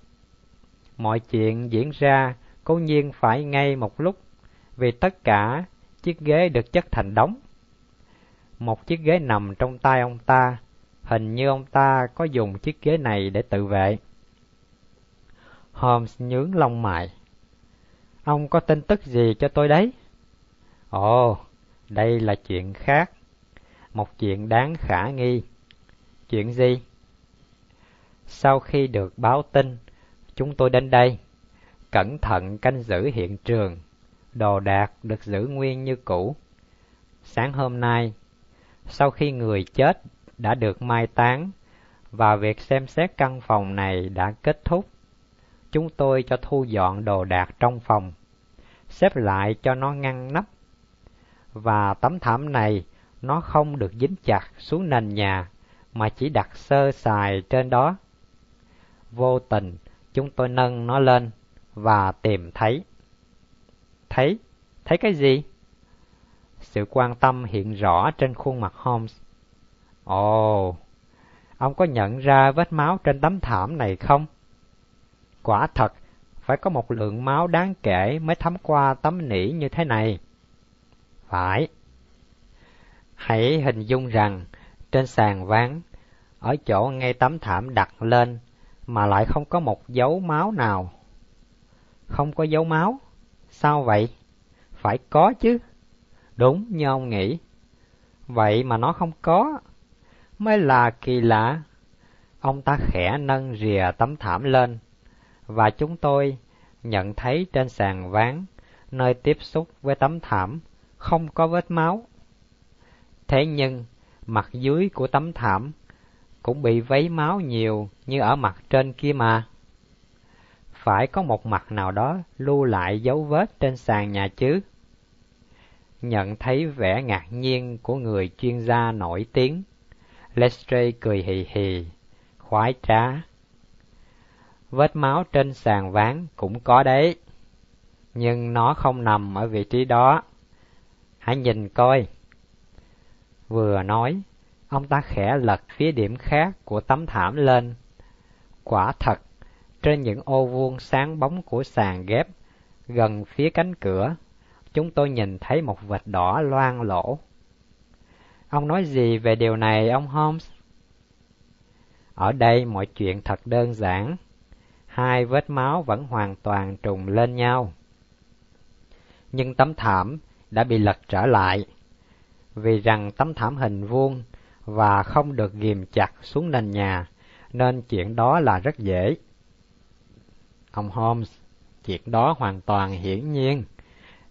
Mọi chuyện diễn ra cố nhiên phải ngay một lúc, vì tất cả chiếc ghế được chất thành đống. Một chiếc ghế nằm trong tay ông ta, hình như ông ta có dùng chiếc ghế này để tự vệ. Holmes nhướng lông mày. Ông có tin tức gì cho tôi đấy? Ồ, đây là chuyện khác. Một chuyện đáng khả nghi. Chuyện gì? Sau khi được báo tin, chúng tôi đến đây, cẩn thận canh giữ hiện trường, đồ đạc được giữ nguyên như cũ. Sáng hôm nay, sau khi người chết đã được mai táng và việc xem xét căn phòng này đã kết thúc, chúng tôi cho thu dọn đồ đạc trong phòng, xếp lại cho nó ngăn nắp. Và tấm thảm này nó không được dính chặt xuống nền nhà, mà chỉ đặt sơ sài trên đó. Vô tình, chúng tôi nâng nó lên và tìm thấy. Thấy? Thấy cái gì? Sự quan tâm hiện rõ trên khuôn mặt Holmes. Ồ, ông có nhận ra vết máu trên tấm thảm này không? Quả thật, phải có một lượng máu đáng kể mới thấm qua tấm nỉ như thế này. Phải. Hãy hình dung rằng trên sàn ván, ở chỗ ngay tấm thảm đặt lên mà lại không có một dấu máu nào. Không có dấu máu? Sao vậy? Phải có chứ. Đúng như ông nghĩ. Vậy mà nó không có. Mới là kỳ lạ. Ông ta khẽ nâng rìa tấm thảm lên, và chúng tôi nhận thấy trên sàn ván, nơi tiếp xúc với tấm thảm, không có vết máu. Thế nhưng, mặt dưới của tấm thảm cũng bị vấy máu nhiều như ở mặt trên kia mà. Phải có một mặt nào đó lưu lại dấu vết trên sàn nhà chứ. Nhận thấy vẻ ngạc nhiên của người chuyên gia nổi tiếng, Lestrade cười hì hì, khoái trá. Vết máu trên sàn ván cũng có đấy, nhưng nó không nằm ở vị trí đó. Hãy nhìn coi. Vừa nói, ông ta khẽ lật phía điểm khác của tấm thảm lên. Quả thật, trên những ô vuông sáng bóng của sàn ghép, gần phía cánh cửa, chúng tôi nhìn thấy một vệt đỏ loang lỗ. Ông nói gì về điều này, ông Holmes? Ở đây mọi chuyện thật đơn giản. Hai vết máu vẫn hoàn toàn trùng lên nhau. Nhưng tấm thảm đã bị lật trở lại, vì rằng tấm thảm hình vuông và không được ghìm chặt xuống nền nhà, nên chuyện đó là rất dễ. Ông Holmes, chuyện đó hoàn toàn hiển nhiên.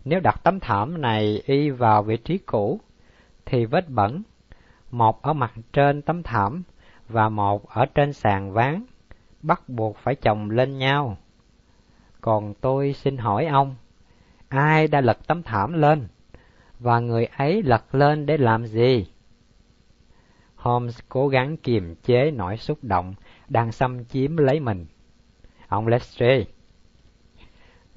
Nếu đặt tấm thảm này y vào vị trí cũ, thì vết bẩn, một ở mặt trên tấm thảm và một ở trên sàn ván, bắt buộc phải chồng lên nhau. Còn tôi xin hỏi ông, ai đã lật tấm thảm lên? Và người ấy lật lên để làm gì? Holmes cố gắng kiềm chế nỗi xúc động đang xâm chiếm lấy mình. Ông Lestrade,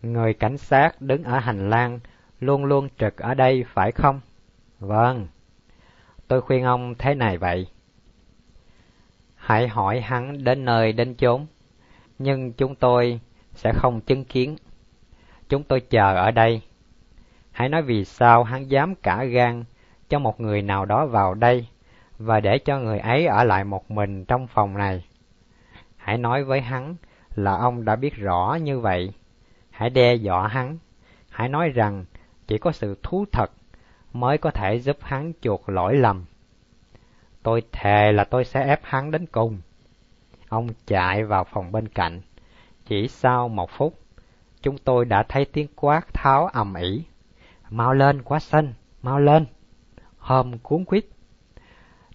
người cảnh sát đứng ở hành lang luôn luôn trực ở đây phải không? Vâng. Tôi khuyên ông thế này vậy. Hãy hỏi hắn đến nơi đến chốn, nhưng chúng tôi sẽ không chứng kiến. Chúng tôi chờ ở đây. Hãy nói vì sao hắn dám cả gan cho một người nào đó vào đây và để cho người ấy ở lại một mình trong phòng này. Hãy nói với hắn là ông đã biết rõ như vậy. Hãy đe dọa hắn. Hãy nói rằng chỉ có sự thú thật mới có thể giúp hắn chuộc lỗi lầm. Tôi thề là tôi sẽ ép hắn đến cùng. Ông chạy vào phòng bên cạnh. Chỉ sau một phút, chúng tôi đã thấy tiếng quát tháo ầm ĩ. Mau lên quá xanh, mau lên. Hôm cuốn quýt.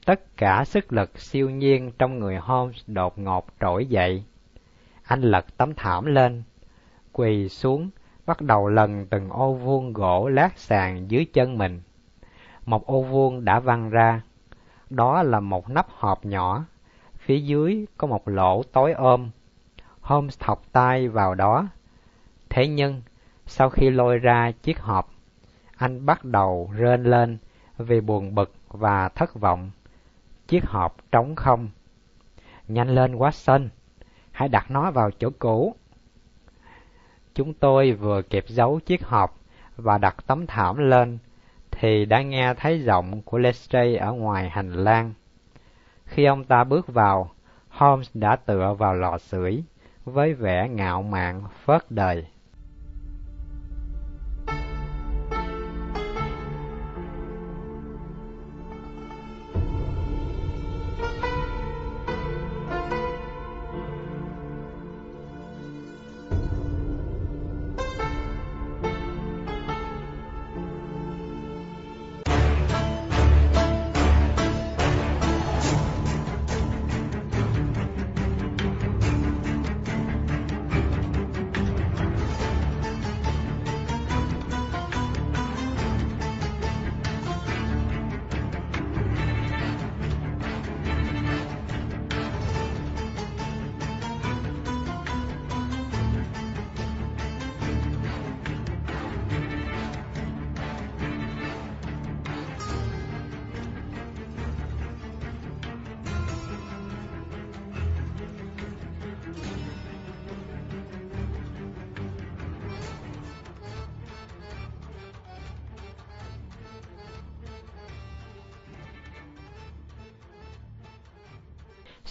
Tất cả sức lực siêu nhiên trong người Holmes đột ngột trỗi dậy. Anh lật tấm thảm lên, quỳ xuống, bắt đầu lần từng ô vuông gỗ lát sàn dưới chân mình. Một ô vuông đã văng ra, đó là một nắp hộp nhỏ, phía dưới có một lỗ tối ôm. Holmes thọc tay vào đó. Thế nhưng, sau khi lôi ra chiếc hộp, anh bắt đầu rên lên vì buồn bực và thất vọng. Chiếc hộp trống không. Nhanh lên Watson, hãy đặt nó vào chỗ cũ. Chúng tôi vừa kịp giấu chiếc hộp và đặt tấm thảm lên, thì đã nghe thấy giọng của Lestrade ở ngoài hành lang. Khi ông ta bước vào, Holmes đã tựa vào lò sưởi với vẻ ngạo mạn phớt đời.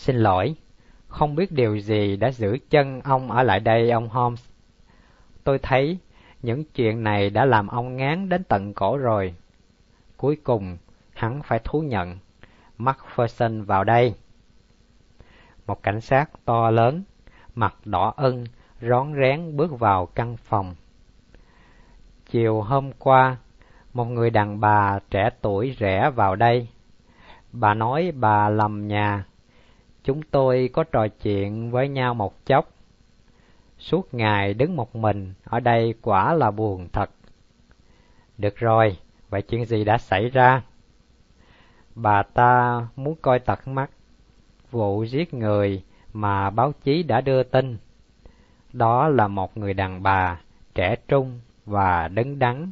Xin lỗi, không biết điều gì đã giữ chân ông ở lại đây ông Holmes. Tôi thấy những chuyện này đã làm ông ngán đến tận cổ rồi. Cuối cùng, hắn phải thú nhận. Macpherson vào đây. Một cảnh sát to lớn, mặt đỏ ân, rón rén bước vào căn phòng. Chiều hôm qua, một người đàn bà trẻ tuổi rẽ vào đây. Bà nói bà lầm nhà. Chúng tôi có trò chuyện với nhau một chốc. Suốt ngày đứng một mình ở đây quả là buồn thật. Được rồi, vậy chuyện gì đã xảy ra? Bà ta muốn coi tật mắt vụ giết người mà báo chí đã đưa tin. Đó là một người đàn bà trẻ trung và đứng đắn.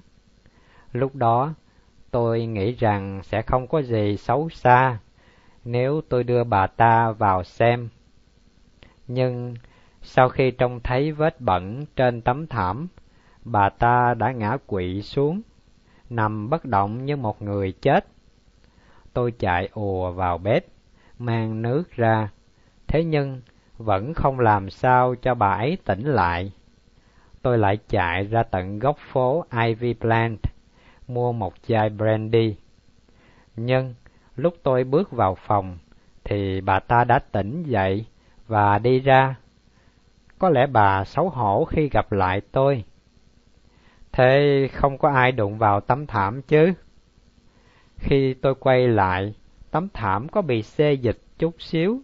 Lúc đó, tôi nghĩ rằng sẽ không có gì xấu xa nếu tôi đưa bà ta vào xem. Nhưng sau khi trông thấy vết bẩn trên tấm thảm, bà ta đã ngã quỵ xuống, nằm bất động như một người chết. Tôi chạy ùa vào bếp, mang nước ra, thế nhưng vẫn không làm sao cho bà ấy tỉnh lại. Tôi lại chạy ra tận góc phố Ivy Plant, mua một chai brandy. Nhưng lúc tôi bước vào phòng, thì bà ta đã tỉnh dậy và đi ra. Có lẽ bà xấu hổ khi gặp lại tôi. Thế không có ai đụng vào tấm thảm chứ? Khi tôi quay lại, tấm thảm có bị xê dịch chút xíu,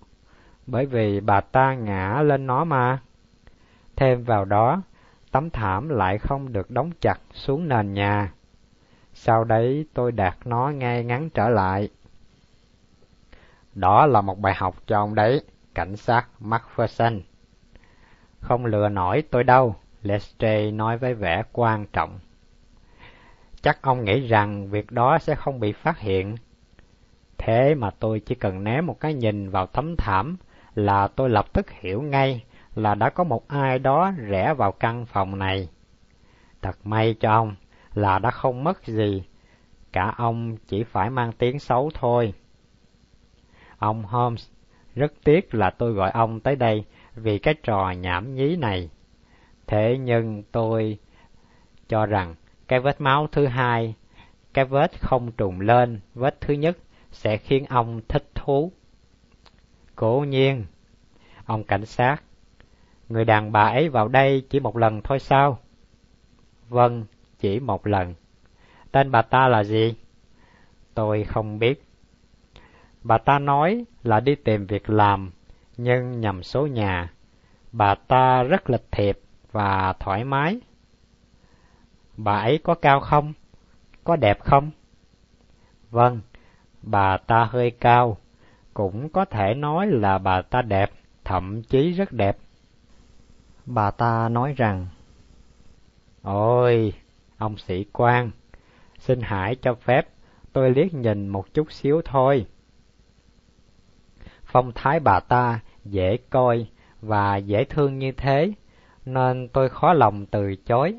bởi vì bà ta ngã lên nó mà. Thêm vào đó, tấm thảm lại không được đóng chặt xuống nền nhà. Sau đấy tôi đặt nó ngay ngắn trở lại. Đó là một bài học cho ông đấy, cảnh sát Macpherson. Không lừa nổi tôi đâu, Lestrade nói với vẻ quan trọng. Chắc ông nghĩ rằng việc đó sẽ không bị phát hiện. Thế mà tôi chỉ cần ném một cái nhìn vào tấm thảm là tôi lập tức hiểu ngay là đã có một ai đó rẽ vào căn phòng này. Thật may cho ông là đã không mất gì, cả ông chỉ phải mang tiếng xấu thôi. Ông Holmes, rất tiếc là tôi gọi ông tới đây vì cái trò nhảm nhí này. Thế nhưng tôi cho rằng cái vết máu thứ hai, cái vết không trùng lên vết thứ nhất sẽ khiến ông thích thú. Cố nhiên, ông cảnh sát, người đàn bà ấy vào đây chỉ một lần thôi sao? Vâng, chỉ một lần. Tên bà ta là gì? Tôi không biết. Bà ta nói là đi tìm việc làm, nhưng nhầm số nhà. Bà ta rất lịch thiệp và thoải mái. Bà ấy có cao không? Có đẹp không? Vâng, bà ta hơi cao, cũng có thể nói là bà ta đẹp, thậm chí rất đẹp. Bà ta nói rằng, Ôi, ông sĩ quan, xin hãy cho phép tôi liếc nhìn một chút xíu thôi. Phong thái bà ta dễ coi và dễ thương như thế, nên tôi khó lòng từ chối.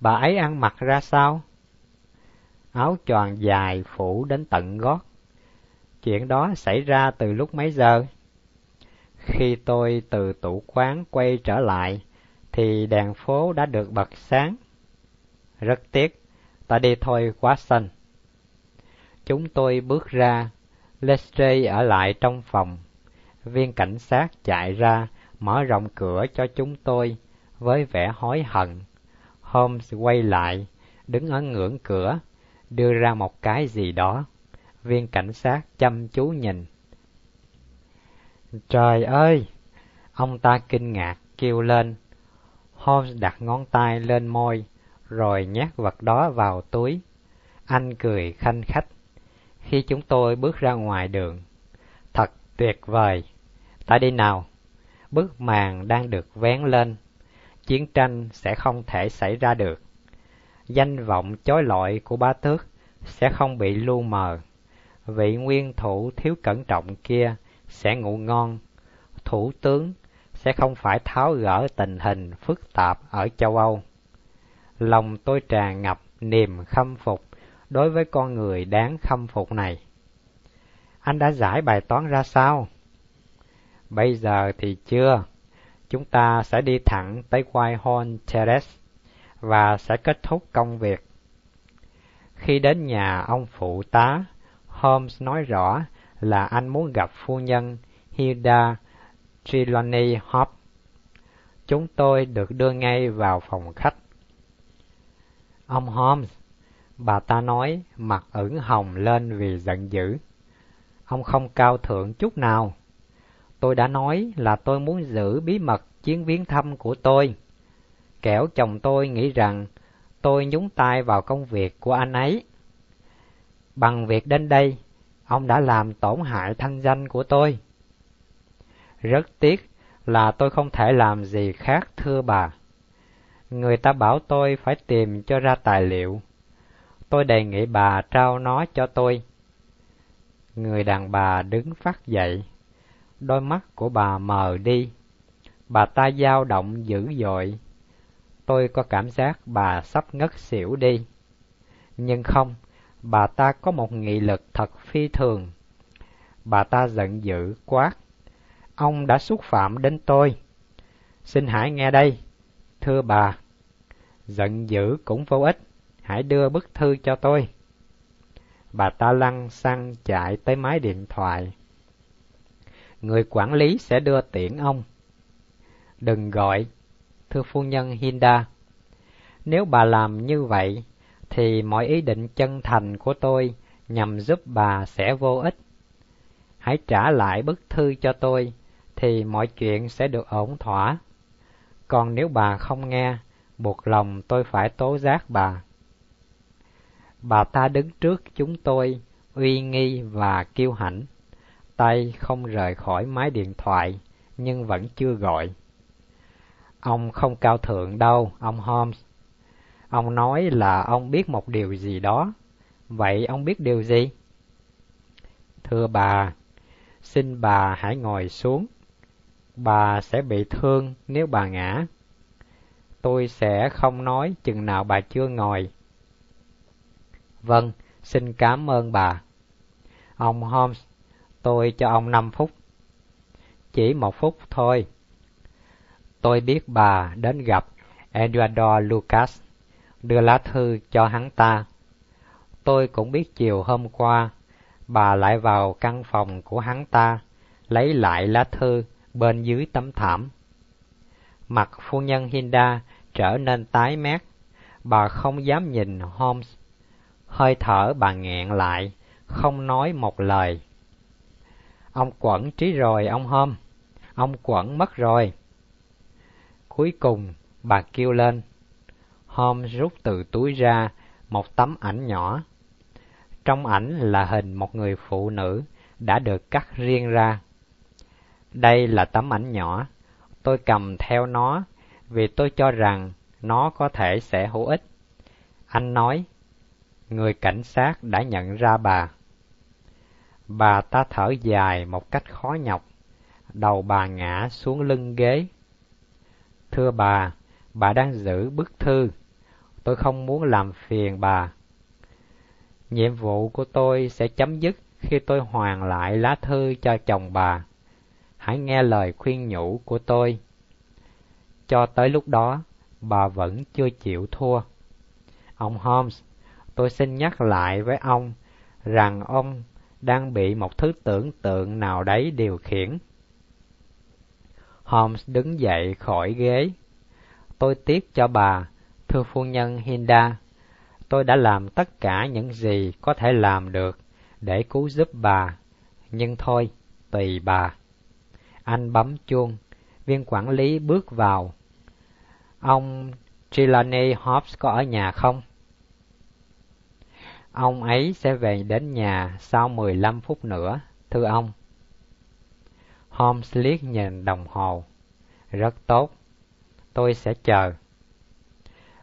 Bà ấy ăn mặc ra sao? Áo choàng dài phủ đến tận gót. Chuyện đó xảy ra từ lúc mấy giờ? Khi tôi từ tủ quán quay trở lại, thì đèn phố đã được bật sáng. Rất tiếc, ta đi thôi quá xanh. Chúng tôi bước ra, Lestrade ở lại trong phòng. Viên cảnh sát chạy ra, mở rộng cửa cho chúng tôi, với vẻ hối hận. Holmes quay lại, đứng ở ngưỡng cửa, đưa ra một cái gì đó. Viên cảnh sát chăm chú nhìn. Trời ơi! Ông ta kinh ngạc, kêu lên. Holmes đặt ngón tay lên môi, rồi nhét vật đó vào túi. Anh cười khanh khách khi chúng tôi bước ra ngoài đường. Thật tuyệt vời! Ta đi nào! Bức màn đang được vén lên. Chiến tranh sẽ không thể xảy ra được. Danh vọng chói lọi của bá tước sẽ không bị lu mờ. Vị nguyên thủ thiếu cẩn trọng kia sẽ ngủ ngon. Thủ tướng sẽ không phải tháo gỡ tình hình phức tạp ở châu Âu. Lòng tôi tràn ngập niềm khâm phục đối với con người đáng khâm phục này. Anh đã giải bài toán ra sao? Bây giờ thì chưa. Chúng ta sẽ đi thẳng tới Whitehall Terrace và sẽ kết thúc công việc. Khi đến nhà ông phụ tá, Holmes nói rõ là anh muốn gặp phu nhân Hilda Trelawney Hobbs. Chúng tôi được đưa ngay vào phòng khách. Ông Holmes, bà ta nói mặt ửng hồng lên vì giận dữ. Ông không cao thượng chút nào. Tôi đã nói là tôi muốn giữ bí mật chuyến viếng thăm của tôi. Kẻo chồng tôi nghĩ rằng tôi nhúng tay vào công việc của anh ấy. Bằng việc đến đây, ông đã làm tổn hại thanh danh của tôi. Rất tiếc là tôi không thể làm gì khác thưa bà. Người ta bảo tôi phải tìm cho ra tài liệu. Tôi đề nghị bà trao nó cho tôi. Người đàn bà đứng phát dậy. Đôi mắt của bà mờ đi. Bà ta dao động dữ dội. Tôi có cảm giác bà sắp ngất xỉu đi. Nhưng không, bà ta có một nghị lực thật phi thường. Bà ta giận dữ quát. Ông đã xúc phạm đến tôi. Xin hãy nghe đây, thưa bà. Giận dữ cũng vô ích, hãy đưa bức thư cho tôi. Bà ta lăn xăng chạy tới máy điện thoại. Người quản lý sẽ đưa tiễn ông. Đừng gọi, thưa phu nhân Hinda. Nếu bà làm như vậy, thì mọi ý định chân thành của tôi nhằm giúp bà sẽ vô ích. Hãy trả lại bức thư cho tôi, thì mọi chuyện sẽ được ổn thỏa. Còn nếu bà không nghe, buộc lòng tôi phải tố giác bà. Bà ta đứng trước chúng tôi, uy nghi và kiêu hãnh, tay không rời khỏi máy điện thoại, nhưng vẫn chưa gọi. Ông không cao thượng đâu, ông Holmes. Ông nói là ông biết một điều gì đó. Vậy ông biết điều gì? Thưa bà, xin bà hãy ngồi xuống. Bà sẽ bị thương nếu bà ngã. Tôi sẽ không nói chừng nào bà chưa ngồi. Vâng, xin cảm ơn bà. Ông Holmes, tôi cho ông năm phút. Chỉ một phút thôi. Tôi biết bà đến gặp Eduardo Lucas, đưa lá thư cho hắn ta. Tôi cũng biết chiều hôm qua, bà lại vào căn phòng của hắn ta, lấy lại lá thư bên dưới tấm thảm. Mặt phu nhân Hinda trở nên tái mét, bà không dám nhìn Holmes. Hơi thở bà nghẹn lại, không nói một lời. Ông quẩn trí rồi ông Holmes, ông quẩn mất rồi. Cuối cùng, bà kêu lên. Holmes rút từ túi ra một tấm ảnh nhỏ. Trong ảnh là hình một người phụ nữ đã được cắt riêng ra. Đây là tấm ảnh nhỏ, tôi cầm theo nó vì tôi cho rằng nó có thể sẽ hữu ích. Anh nói, người cảnh sát đã nhận ra bà. Bà ta thở dài một cách khó nhọc, đầu bà ngã xuống lưng ghế. Thưa bà, bà đang giữ bức thư, tôi không muốn làm phiền bà. Nhiệm vụ của tôi sẽ chấm dứt khi tôi hoàn lại lá thư cho chồng bà hãy nghe lời khuyên nhủ của tôi. Cho tới lúc đó, bà vẫn chưa chịu thua. Ông Holmes, tôi xin nhắc lại với ông rằng ông đang bị một thứ tưởng tượng nào đấy điều khiển. Holmes đứng dậy khỏi ghế. Tôi tiếc cho bà, thưa phu nhân Hinda. Tôi đã làm tất cả những gì có thể làm được để cứu giúp bà. Nhưng thôi, tùy bà. Anh bấm chuông, viên quản lý bước vào. Ông Trelawney Hobbs có ở nhà không? Ông ấy sẽ về đến nhà sau 15 phút nữa, thưa ông. Holmes liếc nhìn đồng hồ. Rất tốt, tôi sẽ chờ.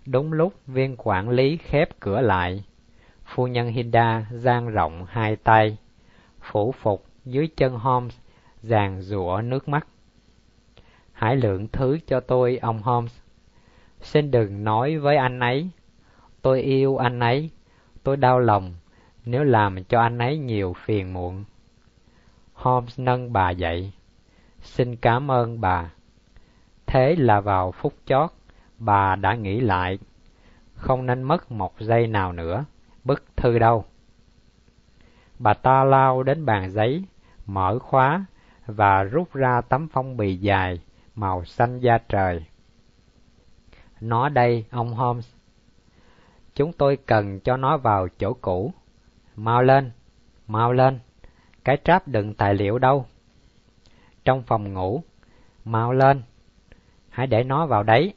Đúng lúc viên quản lý khép cửa lại, phu nhân Hilda dang rộng hai tay, phủ phục dưới chân Holmes giàn rủa nước mắt. Hãy lượng thứ cho tôi, ông Holmes. Xin đừng nói với anh ấy. Tôi yêu anh ấy. Tôi đau lòng nếu làm cho anh ấy nhiều phiền muộn. Holmes nâng bà dậy. Xin cảm ơn bà. Thế là vào phút chót, bà đã nghĩ lại. Không nên mất một giây nào nữa, bức thư đâu. Bà ta lao đến bàn giấy, mở khóa và rút ra tấm phong bì dài màu xanh da trời. Nó đây, ông Holmes. Chúng tôi cần cho nó vào chỗ cũ. Mau lên, mau lên. Cái tráp đựng tài liệu đâu? Trong phòng ngủ. Mau lên. Hãy để nó vào đấy.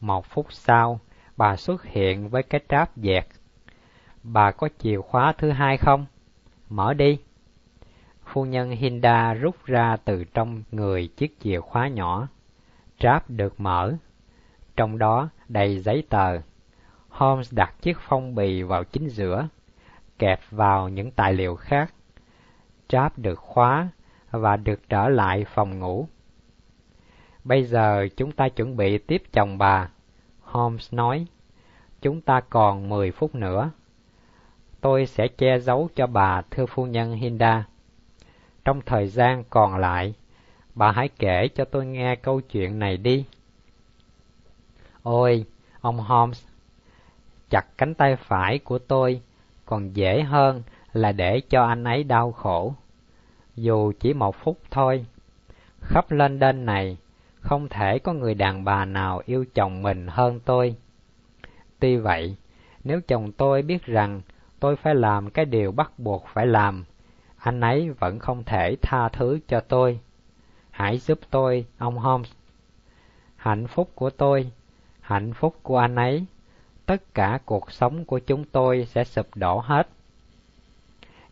Một phút sau, bà xuất hiện với cái tráp dẹt. Bà có chìa khóa thứ hai không? Mở đi. Phu nhân Hinda rút ra từ trong người chiếc chìa khóa nhỏ. Tráp được mở. Trong đó đầy giấy tờ. Holmes đặt chiếc phong bì vào chính giữa, kẹp vào những tài liệu khác. Tráp được khóa và được trở lại phòng ngủ. Bây giờ chúng ta chuẩn bị tiếp chồng bà, Holmes nói. Chúng ta còn mười phút nữa. Tôi sẽ che giấu cho bà thưa phu nhân Hinda. Trong thời gian còn lại, bà hãy kể cho tôi nghe câu chuyện này đi. Ôi, ông Holmes, chặt cánh tay phải của tôi còn dễ hơn là để cho anh ấy đau khổ. Dù chỉ một phút thôi, khắp lên đên này, không thể có người đàn bà nào yêu chồng mình hơn tôi. Tuy vậy, nếu chồng tôi biết rằng tôi phải làm cái điều bắt buộc phải làm, anh ấy vẫn không thể tha thứ cho tôi. Hãy giúp tôi, ông Holmes. Hạnh phúc của tôi, hạnh phúc của anh ấy, tất cả cuộc sống của chúng tôi sẽ sụp đổ hết.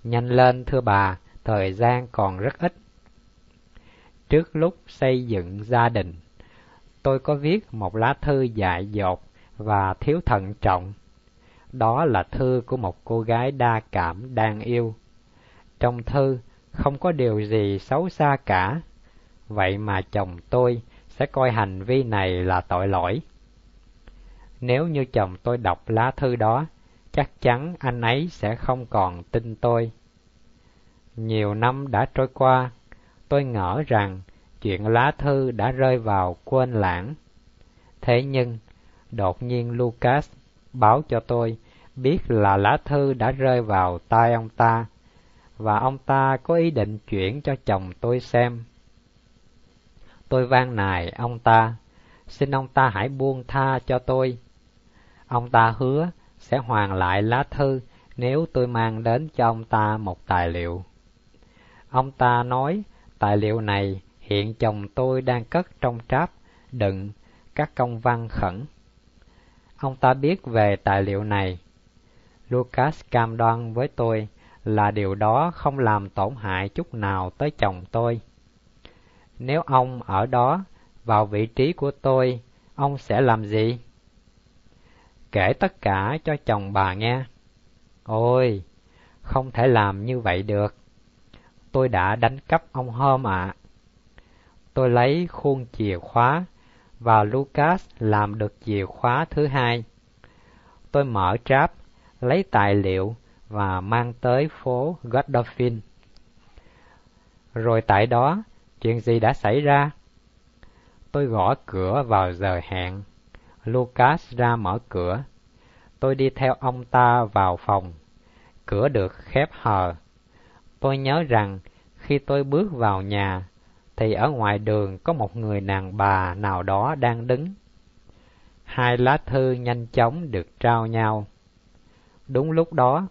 Nhanh lên thưa bà, thời gian còn rất ít. Trước lúc xây dựng gia đình, tôi có viết một lá thư dại dột và thiếu thận trọng. Đó là thư của một cô gái đa cảm đang yêu. Trong thư không có điều gì xấu xa cả, vậy mà chồng tôi sẽ coi hành vi này là tội lỗi. Nếu như chồng tôi đọc lá thư đó, chắc chắn anh ấy sẽ không còn tin tôi. Nhiều năm đã trôi qua, tôi ngỡ rằng chuyện lá thư đã rơi vào quên lãng. Thế nhưng, đột nhiên Lucas báo cho tôi biết là lá thư đã rơi vào tay ông ta, và ông ta có ý định chuyển cho chồng tôi xem. Tôi van nài ông ta, xin ông ta hãy buông tha cho tôi. Ông ta hứa sẽ hoàn lại lá thư nếu tôi mang đến cho ông ta một tài liệu. Ông ta nói tài liệu này hiện chồng tôi đang cất trong tráp đựng các công văn khẩn. Ông ta biết về tài liệu này. Lucas cam đoan với tôi là điều đó không làm tổn hại chút nào tới chồng tôi. Nếu ông ở đó, vào vị trí của tôi, ông sẽ làm gì? Kể tất cả cho chồng bà nghe. Ôi, không thể làm như vậy được. Tôi đã đánh cắp ông hôm ạ. À. Tôi lấy khuôn chìa khóa và Lucas làm được chìa khóa thứ hai. Tôi mở tráp, lấy tài liệu và mang tới phố Godolphin. Rồi tại đó, chuyện gì đã xảy ra? Tôi gõ cửa vào giờ hẹn. Lucas ra mở cửa. Tôi đi theo ông ta vào phòng. Cửa được khép hờ. Tôi nhớ rằng khi tôi bước vào nhà, thì ở ngoài đường có một người nàng bà nào đó đang đứng. Hai lá thư nhanh chóng được trao nhau. Đúng lúc đó,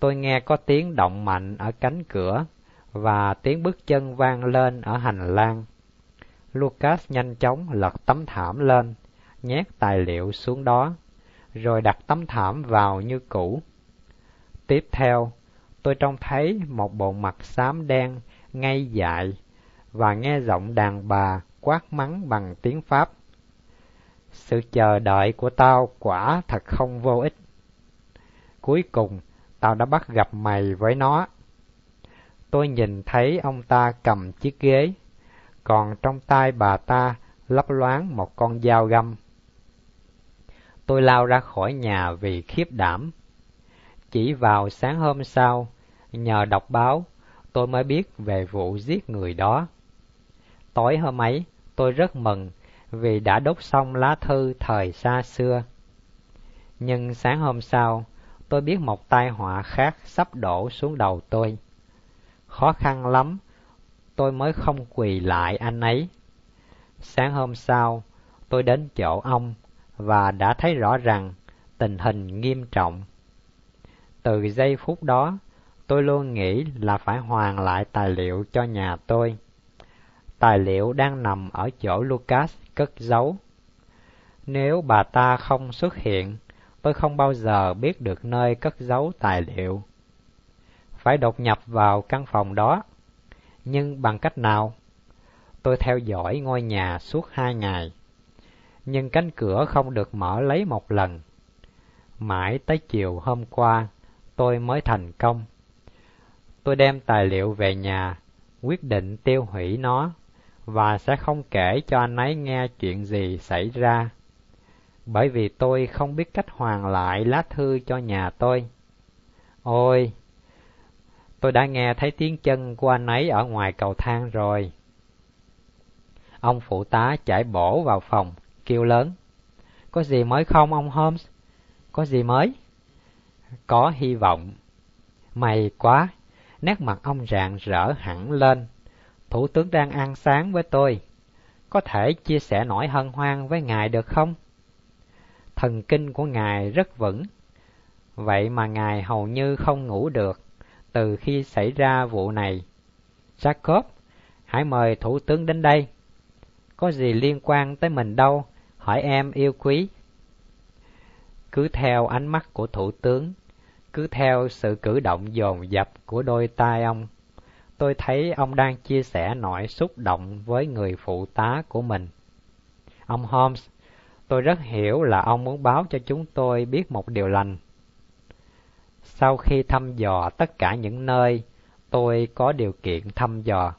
tôi nghe có tiếng động mạnh ở cánh cửa và tiếng bước chân vang lên ở hành lang. Lucas nhanh chóng lật tấm thảm lên, nhét tài liệu xuống đó, rồi đặt tấm thảm vào như cũ. Tiếp theo, tôi trông thấy một bộ mặt xám đen, ngay dại, và nghe giọng đàn bà quát mắng bằng tiếng Pháp. Sự chờ đợi của tao quả thật không vô ích. Cuối cùng, tao đã bắt gặp mày với nó. Tôi nhìn thấy ông ta cầm chiếc ghế, còn trong tay bà ta lấp loáng một con dao găm. Tôi lao ra khỏi nhà vì khiếp đảm. Chỉ vào sáng hôm sau, nhờ đọc báo, tôi mới biết về vụ giết người đó. tối hôm ấy, tôi rất mừng vì đã đốt xong lá thư thời xa xưa. Nhưng sáng hôm sau, tôi biết một tai họa khác sắp đổ xuống đầu tôi. Khó khăn lắm, tôi mới không quỳ lại anh ấy. Sáng hôm sau, tôi đến chỗ ông và đã thấy rõ rằng tình hình nghiêm trọng. Từ giây phút đó, tôi luôn nghĩ là phải hoàn lại tài liệu cho nhà tôi. Tài liệu đang nằm ở chỗ Lucas cất giấu. Nếu bà ta không xuất hiện, tôi không bao giờ biết được nơi cất giấu tài liệu. Phải đột nhập vào căn phòng đó, nhưng bằng cách nào? Tôi theo dõi ngôi nhà suốt hai ngày, nhưng cánh cửa không được mở lấy một lần. Mãi tới chiều hôm qua, tôi mới thành công. Tôi đem tài liệu về nhà, quyết định tiêu hủy nó và sẽ không kể cho anh ấy nghe chuyện gì xảy ra. Bởi vì tôi không biết cách hoàn lại lá thư cho nhà tôi. Ôi, tôi đã nghe thấy tiếng chân của anh ấy ở ngoài cầu thang rồi. Ông phụ tá chạy bổ vào phòng, kêu lớn. Có gì mới không ông Holmes? Có gì mới? Có hy vọng. May quá, nét mặt ông rạng rỡ hẳn lên. Thủ tướng đang ăn sáng với tôi. Có thể chia sẻ nỗi hân hoan với ngài được không? Thần kinh của ngài rất vững. Vậy mà ngài hầu như không ngủ được từ khi xảy ra vụ này. Jacob, hãy mời thủ tướng đến đây. Có gì liên quan tới mình đâu, hỏi em yêu quý. Cứ theo ánh mắt của thủ tướng, cứ theo sự cử động dồn dập của đôi tai ông, tôi thấy ông đang chia sẻ nỗi xúc động với người phụ tá của mình. Ông Holmes, tôi rất hiểu là ông muốn báo cho chúng tôi biết một điều lành. Sau khi thăm dò tất cả những nơi tôi có điều kiện thăm dò,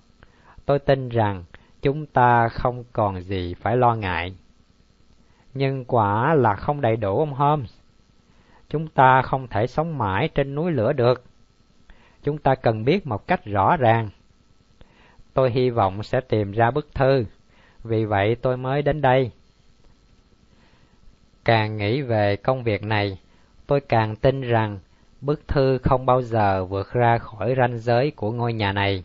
tôi tin rằng chúng ta không còn gì phải lo ngại. Nhưng quả là không đầy đủ ông Holmes. Chúng ta không thể sống mãi trên núi lửa được. Chúng ta cần biết một cách rõ ràng. Tôi hy vọng sẽ tìm ra bức thư, vì vậy tôi mới đến đây. Càng nghĩ về công việc này, tôi càng tin rằng bức thư không bao giờ vượt ra khỏi ranh giới của ngôi nhà này.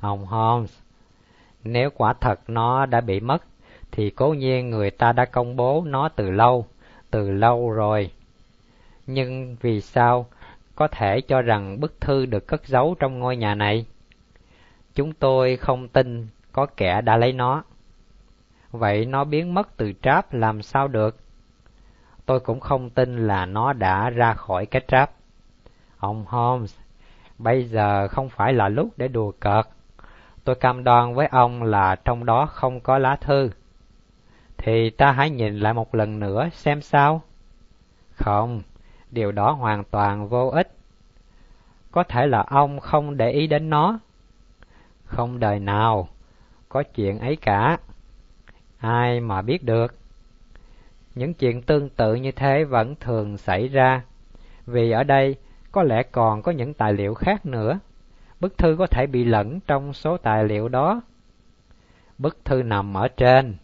Ông Holmes, nếu quả thật nó đã bị mất, thì cố nhiên người ta đã công bố nó từ lâu, từ lâu rồi. Nhưng vì sao có thể cho rằng bức thư được cất giấu trong ngôi nhà này? Chúng tôi không tin có kẻ đã lấy nó. Vậy nó biến mất từ tráp làm sao được? Tôi cũng không tin là nó đã ra khỏi cái tráp. Ông Holmes, bây giờ không phải là lúc để đùa cợt. Tôi cam đoan với ông là trong đó không có lá thư. Thì ta hãy nhìn lại một lần nữa xem sao. Không, điều đó hoàn toàn vô ích. Có thể là ông không để ý đến nó. Không đời nào, có chuyện ấy cả. Ai mà biết được. Những chuyện tương tự như thế vẫn thường xảy ra, vì ở đây có lẽ còn có những tài liệu khác nữa. Bức thư có thể bị lẫn trong số tài liệu đó. Bức thư nằm ở trên.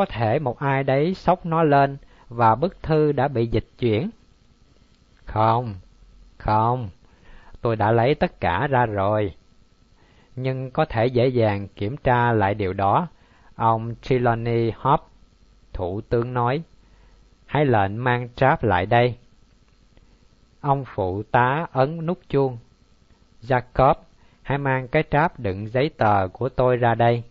Có thể một ai đấy sốc nó lên và bức thư đã bị dịch chuyển. Không, không, tôi đã lấy tất cả ra rồi. Nhưng có thể dễ dàng kiểm tra lại điều đó. Ông Trelawney Hobbs, thủ tướng nói, hãy lệnh mang tráp lại đây. Ông phụ tá ấn nút chuông. Jacob, hãy mang cái tráp đựng giấy tờ của tôi ra đây.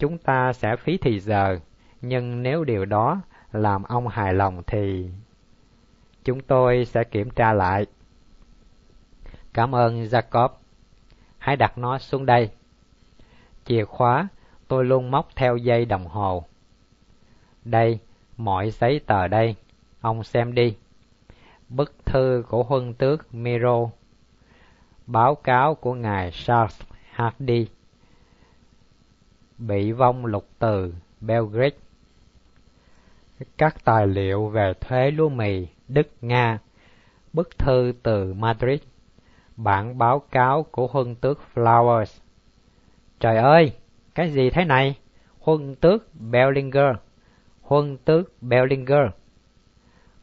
Chúng ta sẽ phí thì giờ, nhưng nếu điều đó làm ông hài lòng thì chúng tôi sẽ kiểm tra lại. Cảm ơn Jacob. Hãy đặt nó xuống đây. Chìa khóa tôi luôn móc theo dây đồng hồ. Đây, mọi giấy tờ đây, ông xem đi bức thư của huân tước Miro, báo cáo của ngài Charles Hardy, bị vong lục từ Belgrade, các tài liệu về thuế lúa mì Đức Nga, bức thư từ Madrid, bản báo cáo của huân tước Flowers, Trời ơi, cái gì thế này? Huân tước Bellinger, huân tước Bellinger.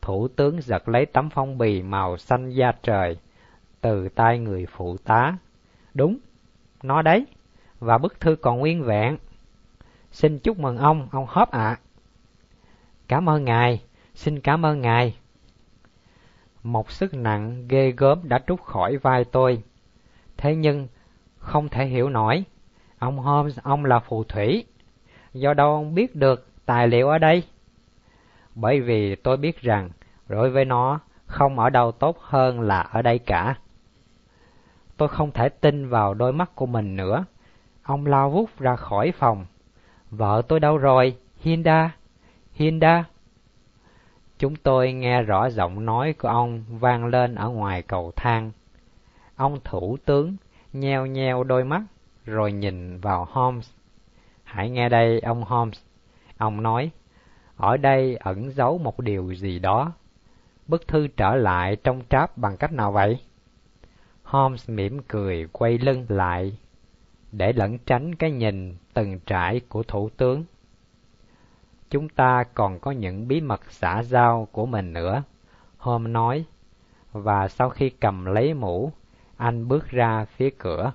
Thủ tướng giật lấy tấm phong bì màu xanh da trời từ tay người phụ tá. Đúng, nó đấy, và bức thư còn nguyên vẹn. Xin chúc mừng ông, ông hóp ạ. Cảm ơn ngài, xin cảm ơn ngài. Một sức nặng ghê gớm đã trút khỏi vai tôi. Thế nhưng, không thể hiểu nổi. Ông Holmes, ông là phù thủy. Do đâu ông biết được tài liệu ở đây? Bởi vì tôi biết rằng, đối với nó, không ở đâu tốt hơn là ở đây cả. Tôi không thể tin vào đôi mắt của mình nữa. Ông lao vút ra khỏi phòng. Vợ tôi đâu rồi? Hinda? Hinda? Chúng tôi nghe rõ giọng nói của ông vang lên ở ngoài cầu thang. Ông thủ tướng nheo nheo đôi mắt rồi nhìn vào Holmes. Hãy nghe đây ông Holmes. Ông nói, ở đây ẩn giấu một điều gì đó. Bức thư trở lại trong tráp bằng cách nào vậy? Holmes mỉm cười quay lưng lại để lẩn tránh cái nhìn từng trải của thủ tướng. Chúng ta còn có những bí mật xã giao của mình nữa, Hôm nói, và sau khi cầm lấy mũ, anh bước ra phía cửa.